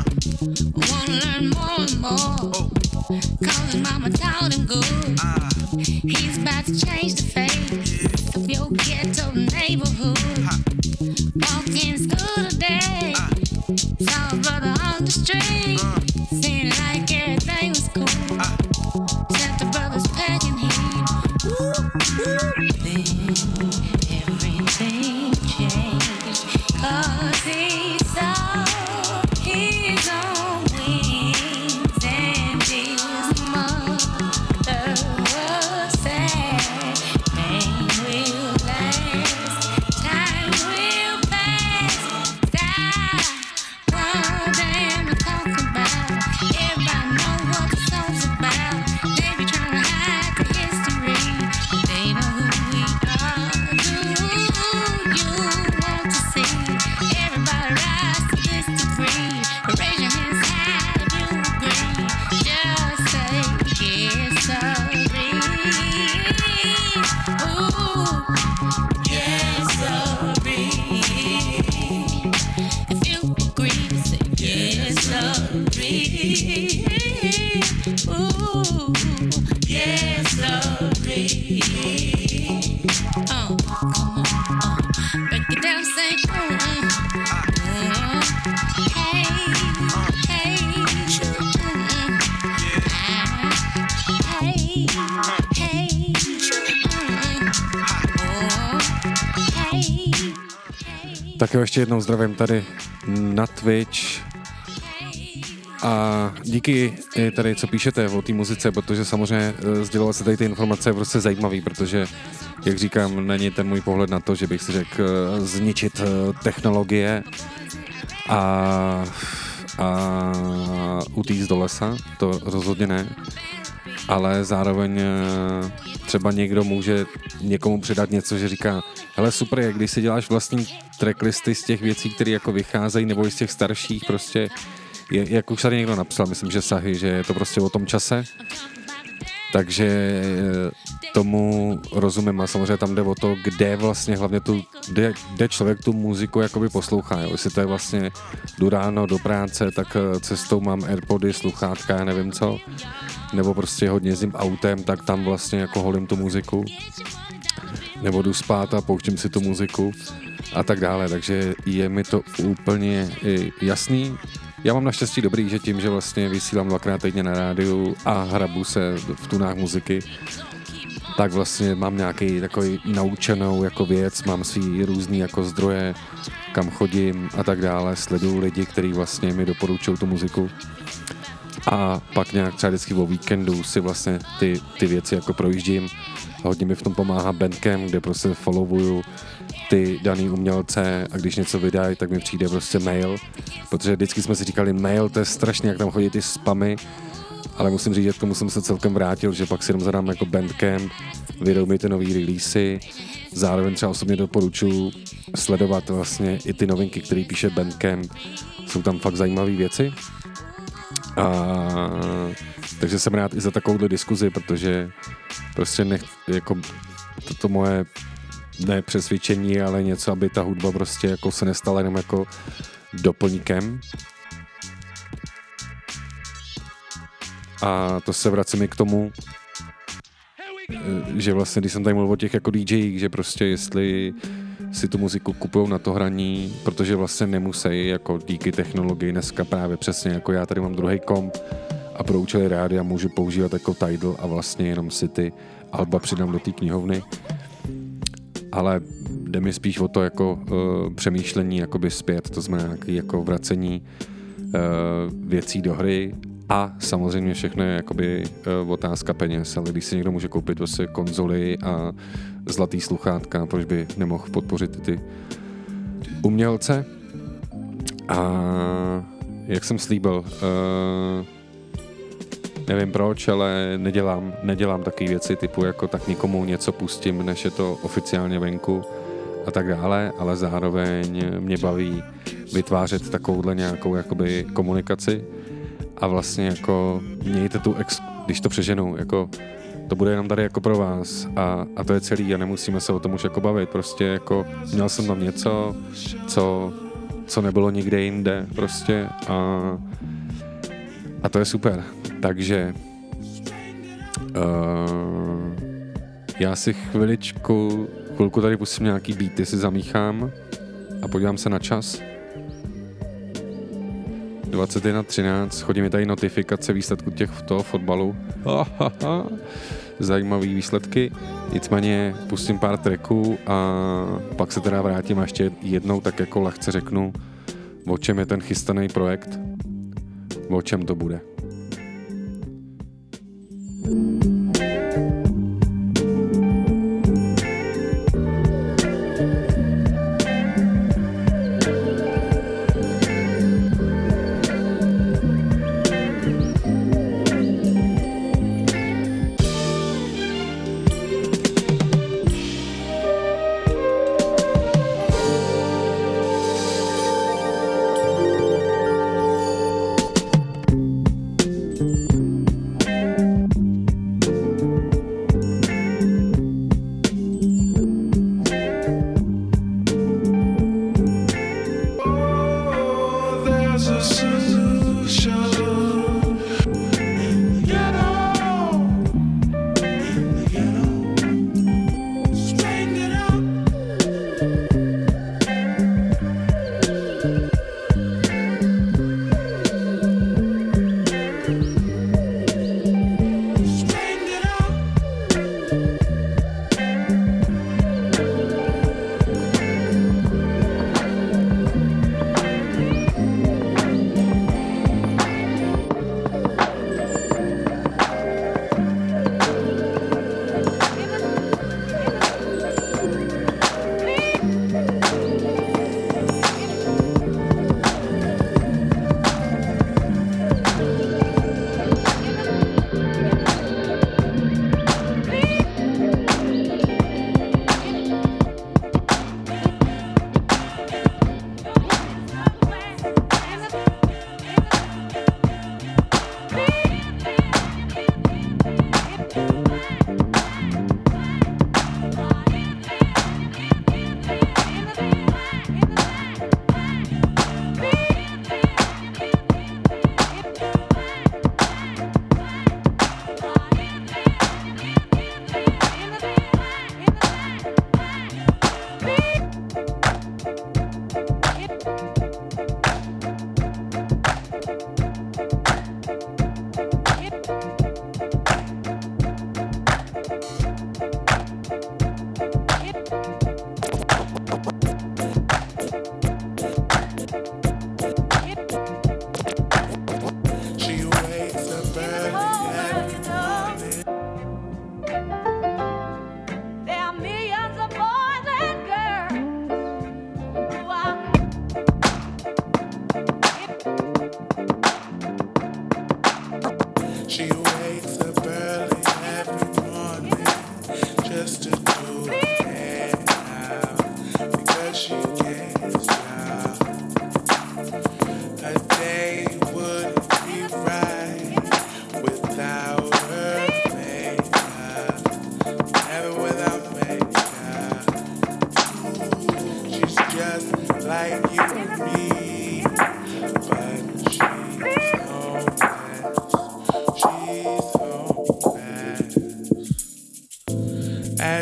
more mama him good. He's about to change the face of your ghetto neighborhood. Walking school today, saw a brother on the street, seemed like everything was the brothers packing heat. Everything changed, cause he ještě jednou zdravím tady na Twitch. A díky i tady, co píšete o té muzice, protože samozřejmě eh, sdělovat se tady ty informace je prostě zajímavý, protože, jak říkám, není ten můj pohled na to, že bych si řekl eh, zničit eh, technologie a, a utíct do lesa, to rozhodně ne, ale zároveň eh, třeba někdo může někomu předat něco, že říká, hele super je, když si děláš vlastní tracklisty z těch věcí, které jako vycházejí, nebo i z těch starších, prostě, je, jak už tady někdo napsal, myslím, že Sahy, že je to prostě o tom čase, takže eh, tomu rozumím a samozřejmě tam jde o to, kde vlastně hlavně tu, kde, kde člověk tu muziku jakoby poslouchá, jo. jestli to je vlastně jdu ráno do práce, tak eh, cestou mám Airpody, sluchátka, já nevím co, nebo prostě hodně jezdím autem, tak tam vlastně jako holím tu muziku, nebo jdu spát a pouštím si tu muziku a tak dále, takže je mi to úplně i jasný. Já mám naštěstí dobrý, že tím, že vlastně vysílám dvakrát týdně na rádiu a hrabu se v tunách muziky, tak vlastně mám nějaký takový naučenou jako věc, mám svý různý jako zdroje, kam chodím a tak dále, sleduju lidi, kteří vlastně mi doporučují tu muziku a pak nějak třeba vždycky o víkendu si vlastně ty, ty věci jako projíždím. Hodně mi v tom pomáhá Bandcamp, kde prostě followuju ty daný umělce a když něco vydají, tak mi přijde prostě mail, protože vždycky jsme si říkali mail, to je strašně, jak tam chodí ty spamy, ale musím říct, že tomu jsem se celkem vrátil, že pak si jenom zadám jako Bandcamp, vydou mi ty nový releasy, zároveň třeba osobně doporučuji sledovat vlastně i ty novinky, které píše Bandcamp, jsou tam fakt zajímavé věci. A, takže jsem rád i za takovouhle diskuzi, protože prostě nech, jako toto moje ne přesvědčení, ale něco, aby ta hudba prostě jako se nestala jenom jako doplňkem. A to se vracím i k tomu, že vlastně, když jsem tady mluvil o těch jako DJ, že prostě jestli si tu muziku kupují na to hraní, protože vlastně nemusí jako díky technologii dneska právě přesně jako já tady mám druhý komp a pro účely rádia můžu používat jako Tidal a vlastně jenom si ty alba přidám do té knihovny. Ale jde mi spíš o to jako uh, přemýšlení jakoby zpět, to znamená nějaký jako vracení uh, věcí do hry a samozřejmě všechno je jakoby uh, otázka peněz, ale když si někdo může koupit vlastně konzoly a zlatý sluchátka, proč by nemohl podpořit ty umělce. A jak jsem slíbil, uh, nevím proč, ale nedělám, nedělám takové věci typu jako tak nikomu něco pustím, než je to oficiálně venku a tak dále, ale zároveň mě baví vytvářet takovouhle nějakou jakoby komunikaci a vlastně jako mějte tu, ex, když to přeženu, jako To bude jenom tady jako pro vás a, a to je celý a nemusíme se o tom už jako bavit. Prostě jako měl jsem tam něco, co, co nebylo nikde jinde prostě a, a to je super. Takže uh, já si chviličku, chvilku tady pustím nějaký beaty, si zamíchám a podívám se na čas. 21.13, chodí mi tady notifikace výsledku těch toho fotbalu. Zajímavý výsledky. Nicméně pustím pár tracků a pak se teda vrátím a ještě jednou tak jako lehce řeknu, o čem je ten chystaný projekt, o čem to bude. There's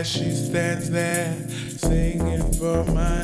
she stands there singing for my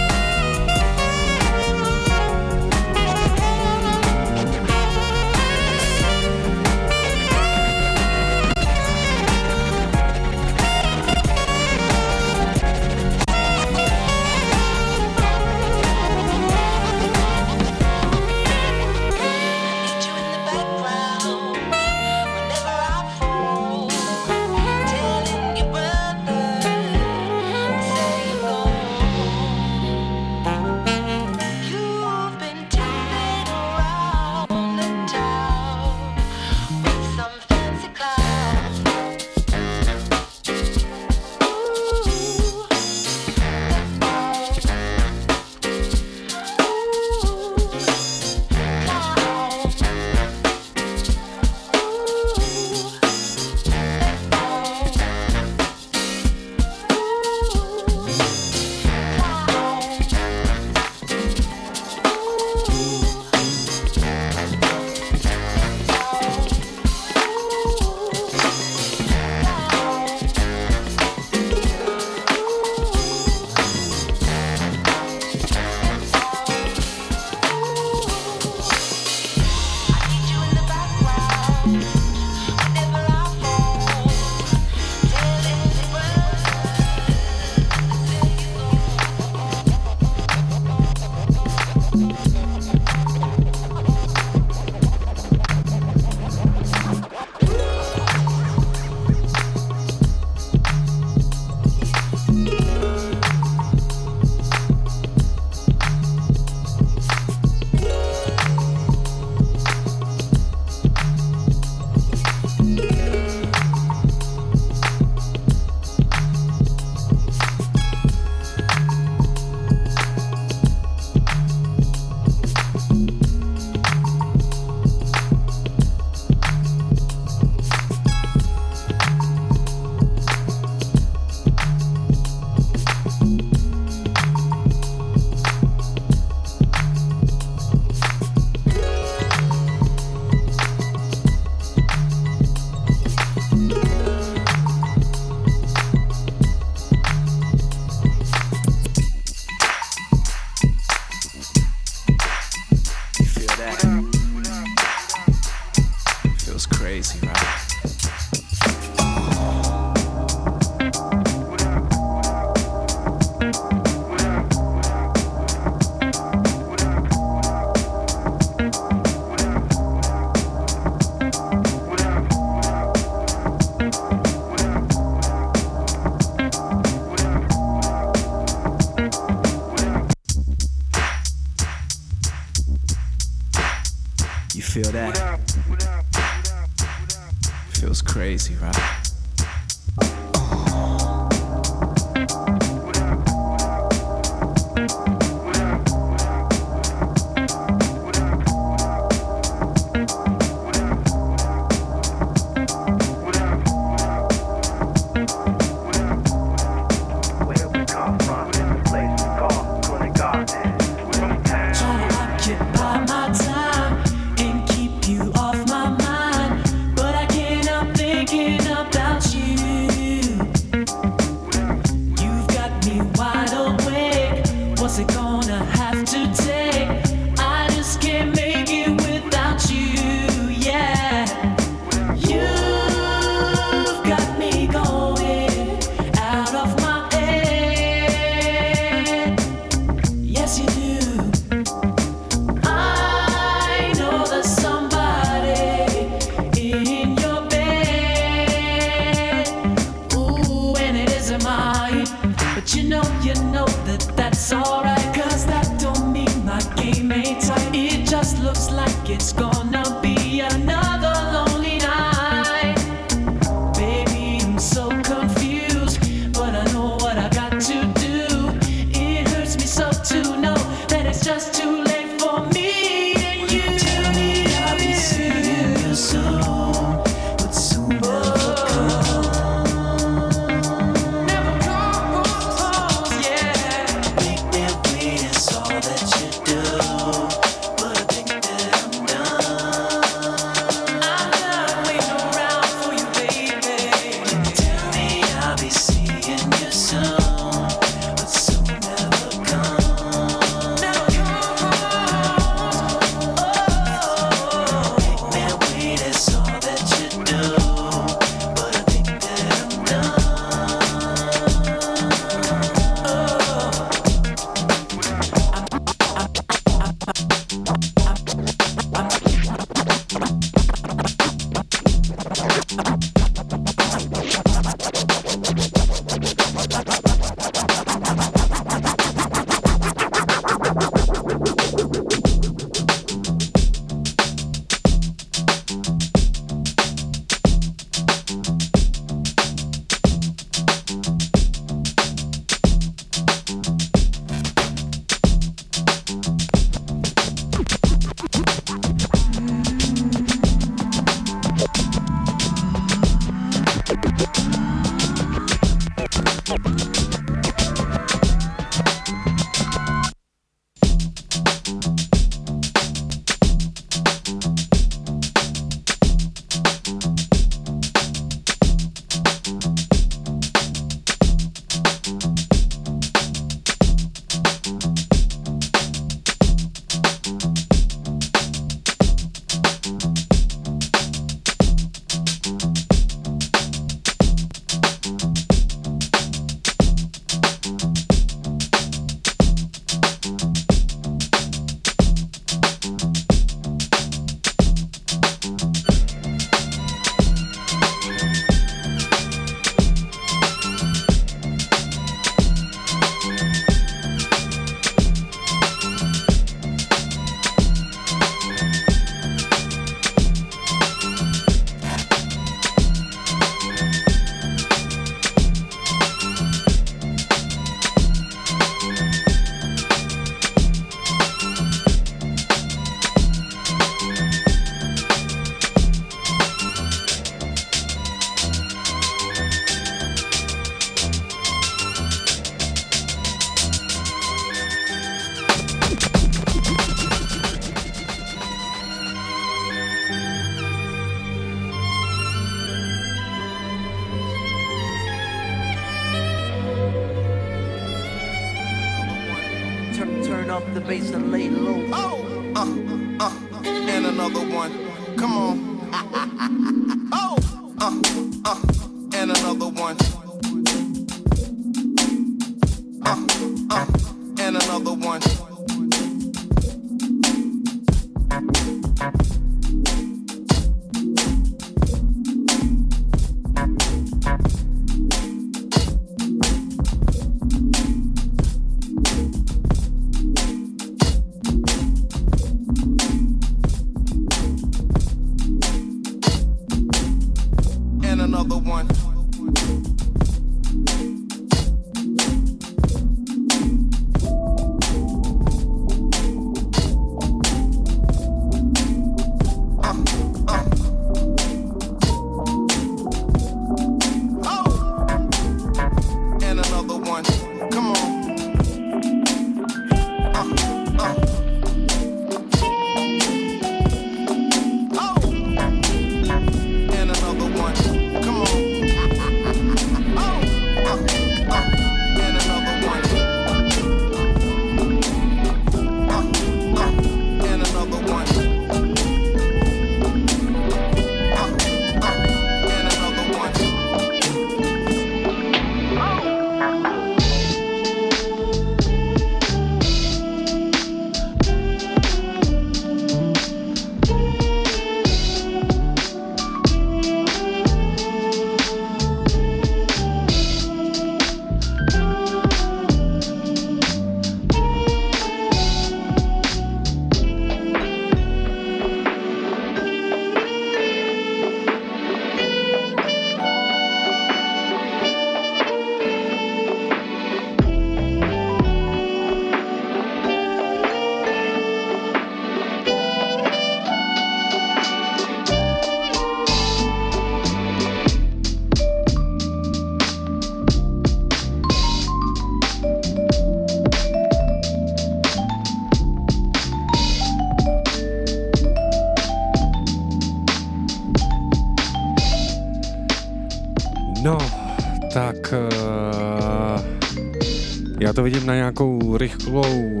to vidím na nějakou rychlou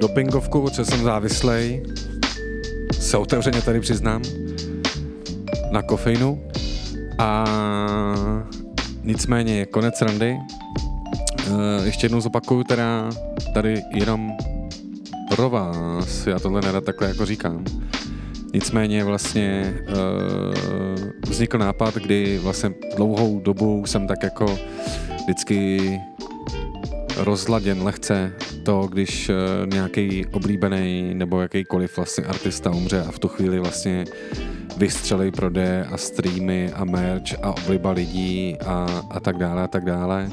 dopingovku, co jsem závislej. Se otevřeně tady přiznám. Na kofeinu. A nicméně konec randy. Uh, ještě jednou zopakuju teda tady jenom pro vás. Já tohle nerad takhle jako říkám. Nicméně vlastně uh, vznikl nápad, kdy vlastně dlouhou dobu jsem tak jako vždycky rozladěn lehce to, když uh, nějaký oblíbený nebo jakýkoliv vlastně artista umře a v tu chvíli vlastně vystřelej prodeje a streamy a merch a obliba lidí a, a tak dále a tak dále.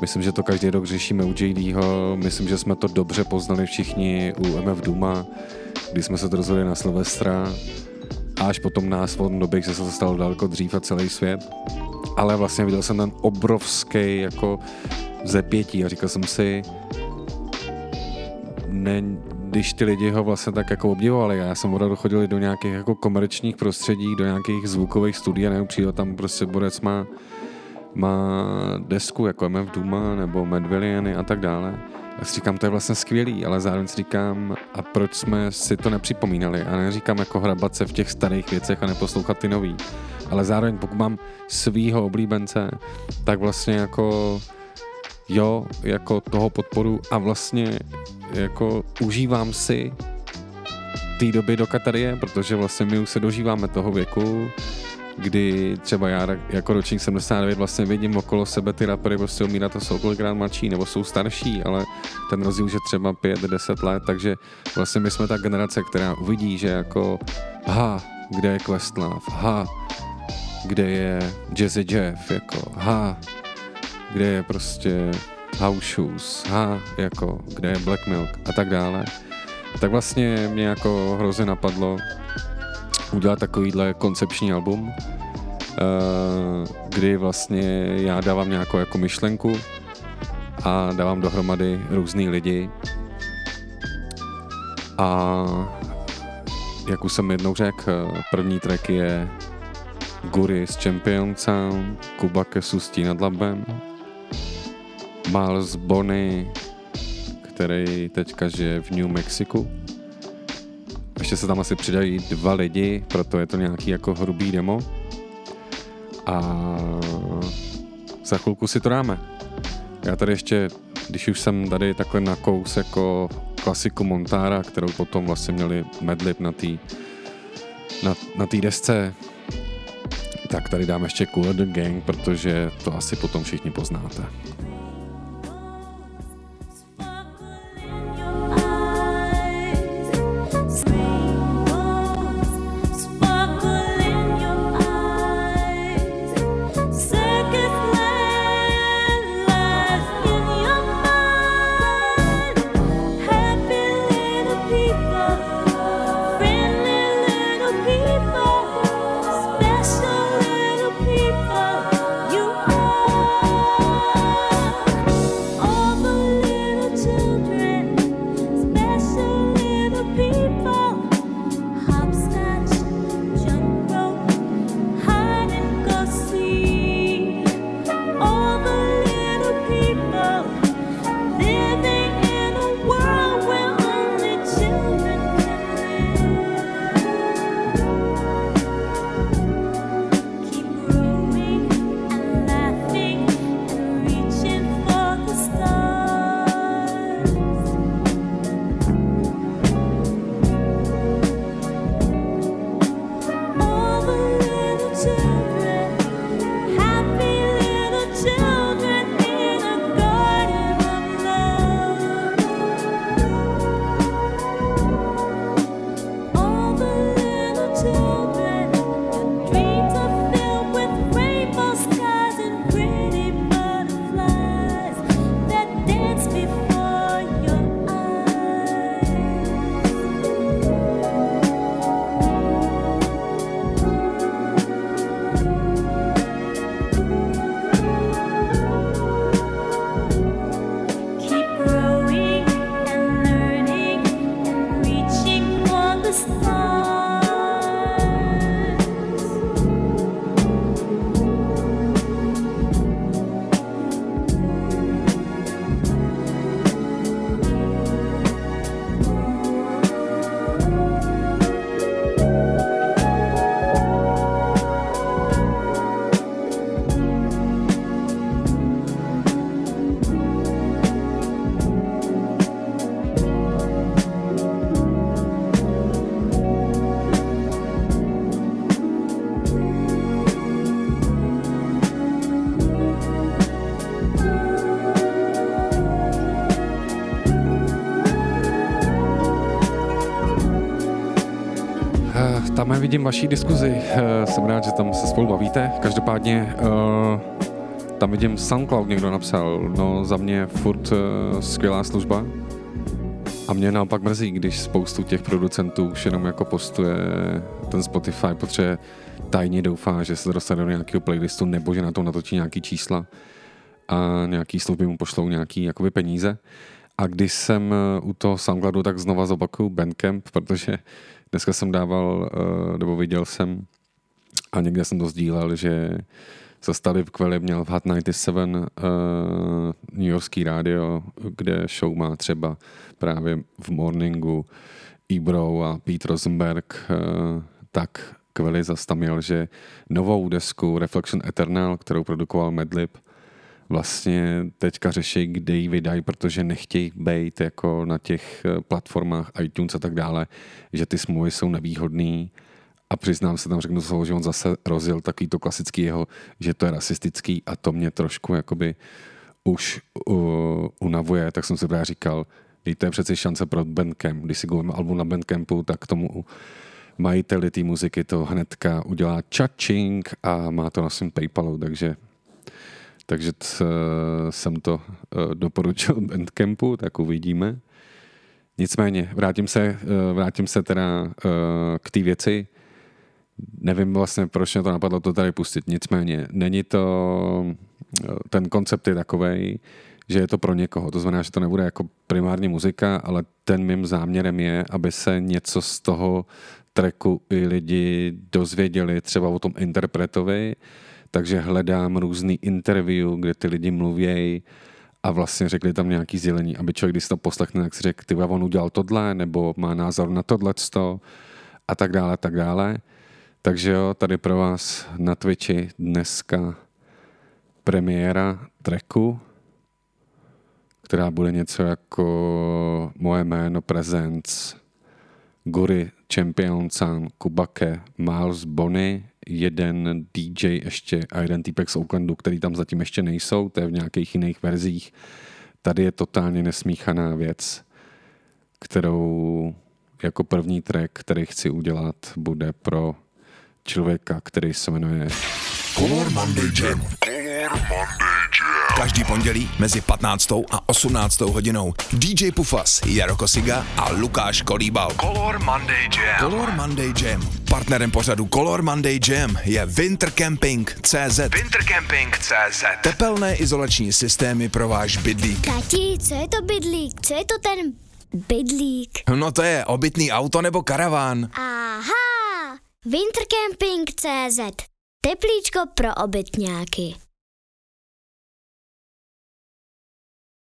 Myslím, že to každý rok řešíme u JDho, myslím, že jsme to dobře poznali všichni u MF Duma, kdy jsme se to rozhodli na Silvestra a až potom nás v době, že se to stalo daleko dřív a celý svět. Ale vlastně viděl jsem ten obrovský jako zepětí a říkal jsem si, ne, když ty lidi ho vlastně tak jako obdivovali, já jsem opravdu chodil do nějakých jako komerčních prostředí, do nějakých zvukových studií a přijde tam prostě borec má, má desku jako MF Duma nebo Medvilliany a tak dále. Já si říkám, to je vlastně skvělý, ale zároveň si říkám, a proč jsme si to nepřipomínali? A neříkám jako hrabat se v těch starých věcech a neposlouchat ty nový. Ale zároveň pokud mám svýho oblíbence, tak vlastně jako jo, jako toho podporu a vlastně jako užívám si té doby do Katarie, protože vlastně my už se dožíváme toho věku, kdy třeba já jako ročník 79 vlastně vidím okolo sebe ty rapery prostě umírat a jsou kolikrát mladší nebo jsou starší, ale ten rozdíl je třeba 5-10 let, takže vlastně my jsme ta generace, která uvidí, že jako ha, kde je Questlove, ha, kde je Jazzy Jeff, jako ha, kde je prostě House Shoes, ha, jako, kde je Black Milk? a tak dále. Tak vlastně mě jako hrozně napadlo udělat takovýhle koncepční album, eh, kdy vlastně já dávám nějakou jako myšlenku a dávám dohromady různý lidi a jak už jsem jednou řekl, první track je Guri z Champion Sound, Kuba Kesustí nad Labem, Miles Bonny, který teďka žije v New Mexiku. Ještě se tam asi přidají dva lidi, proto je to nějaký jako hrubý demo. A za chvilku si to dáme. Já tady ještě, když už jsem tady takhle na kous jako klasiku Montára, kterou potom vlastně měli Medlib na té na, na tý desce, tak tady dám ještě Cooler the Gang, protože to asi potom všichni poznáte. Vidím vaší diskuzi. Eh, Jsem rád, že tam se spolu bavíte. Každopádně eh, tam vidím SoundCloud někdo napsal. No za mě furt eh, skvělá služba. A mě naopak mrzí, když spoustu těch producentů už jenom jako postuje ten Spotify, protože tajně doufá, že se dostane do nějakého playlistu nebo že na to natočí nějaký čísla a nějaký služby mu pošlou nějaký jakoby peníze. A když jsem u toho SoundCloudu, tak znova zopakuju Bandcamp, protože dneska jsem dával, eh, nebo viděl jsem a někde jsem to sdílel, že Zastavy Kveli měl v Hot 97 uh, New Yorkský rádio, kde show má třeba právě v morningu Ebro a Pete Rosenberg, uh, tak Kveli zas že novou desku Reflection Eternal, kterou produkoval Madlib, vlastně teďka řeší, kde ji vydají, protože nechtějí být jako na těch eh, platformách iTunes a tak dále, že ty smlouvy jsou nevýhodný a přiznám se tam, řeknu slovo, že on zase rozjel takový to klasický jeho, že to je rasistický a to mě trošku jakoby už uh, unavuje, tak jsem si právě říkal, "Vždyť to je přece šance pro Bandcamp. Když si koupím album na Bandcampu, tak tomu majiteli té muziky to hnedka udělá čačing a má to na svém Paypalu, takže takže t, eh, jsem to eh, doporučil Bandcampu, tak uvidíme. Nicméně, vrátím se, eh, vrátím se teda k té věci. Nevím vlastně, proč mě to napadlo to tady pustit. Nicméně, není to, ten koncept je takovej, že je to pro někoho. To znamená, že to nebude jako primární muzika, ale ten mým záměrem je, aby se něco z toho tracku i lidi dozvěděli třeba o tom interpretovi, takže hledám různý interview, kde ty lidi mluvějí a vlastně řekli tam nějaký sdělení, aby člověk, když to poslechne, tak si řekl, ty on udělal tohle, nebo má názor na tohleto a tak dále, a tak dále. Takže jo, tady pro vás na Twitchi dneska premiéra tracku, která bude něco jako moje jméno Presents, Guri Champion Kubake, Miles Bonny, jeden DJ ještě a jeden týpek z Oaklandu, který tam zatím ještě nejsou, to je v nějakých jiných verzích. Tady je totálně nesmíchaná věc, kterou jako první track, který chci udělat, bude pro člověka, který se jmenuje Color Monday Jam. Každý pondělí mezi 15. a 18. hodinou DJ Pufas, Jaro Kosiga a Lukáš Kolíbal. Color Monday Jam. Color Monday Jam. Partnerem pořadu Color Monday Jam je Winter Camping CZ. Winter Camping CZ. Tepelné izolační systémy pro váš bydlík. Tati, co je to bydlík? Co je to ten bydlík? No to je obytný auto nebo karaván. Aha! Wintercamping.cz Teplíčko pro obytňáky.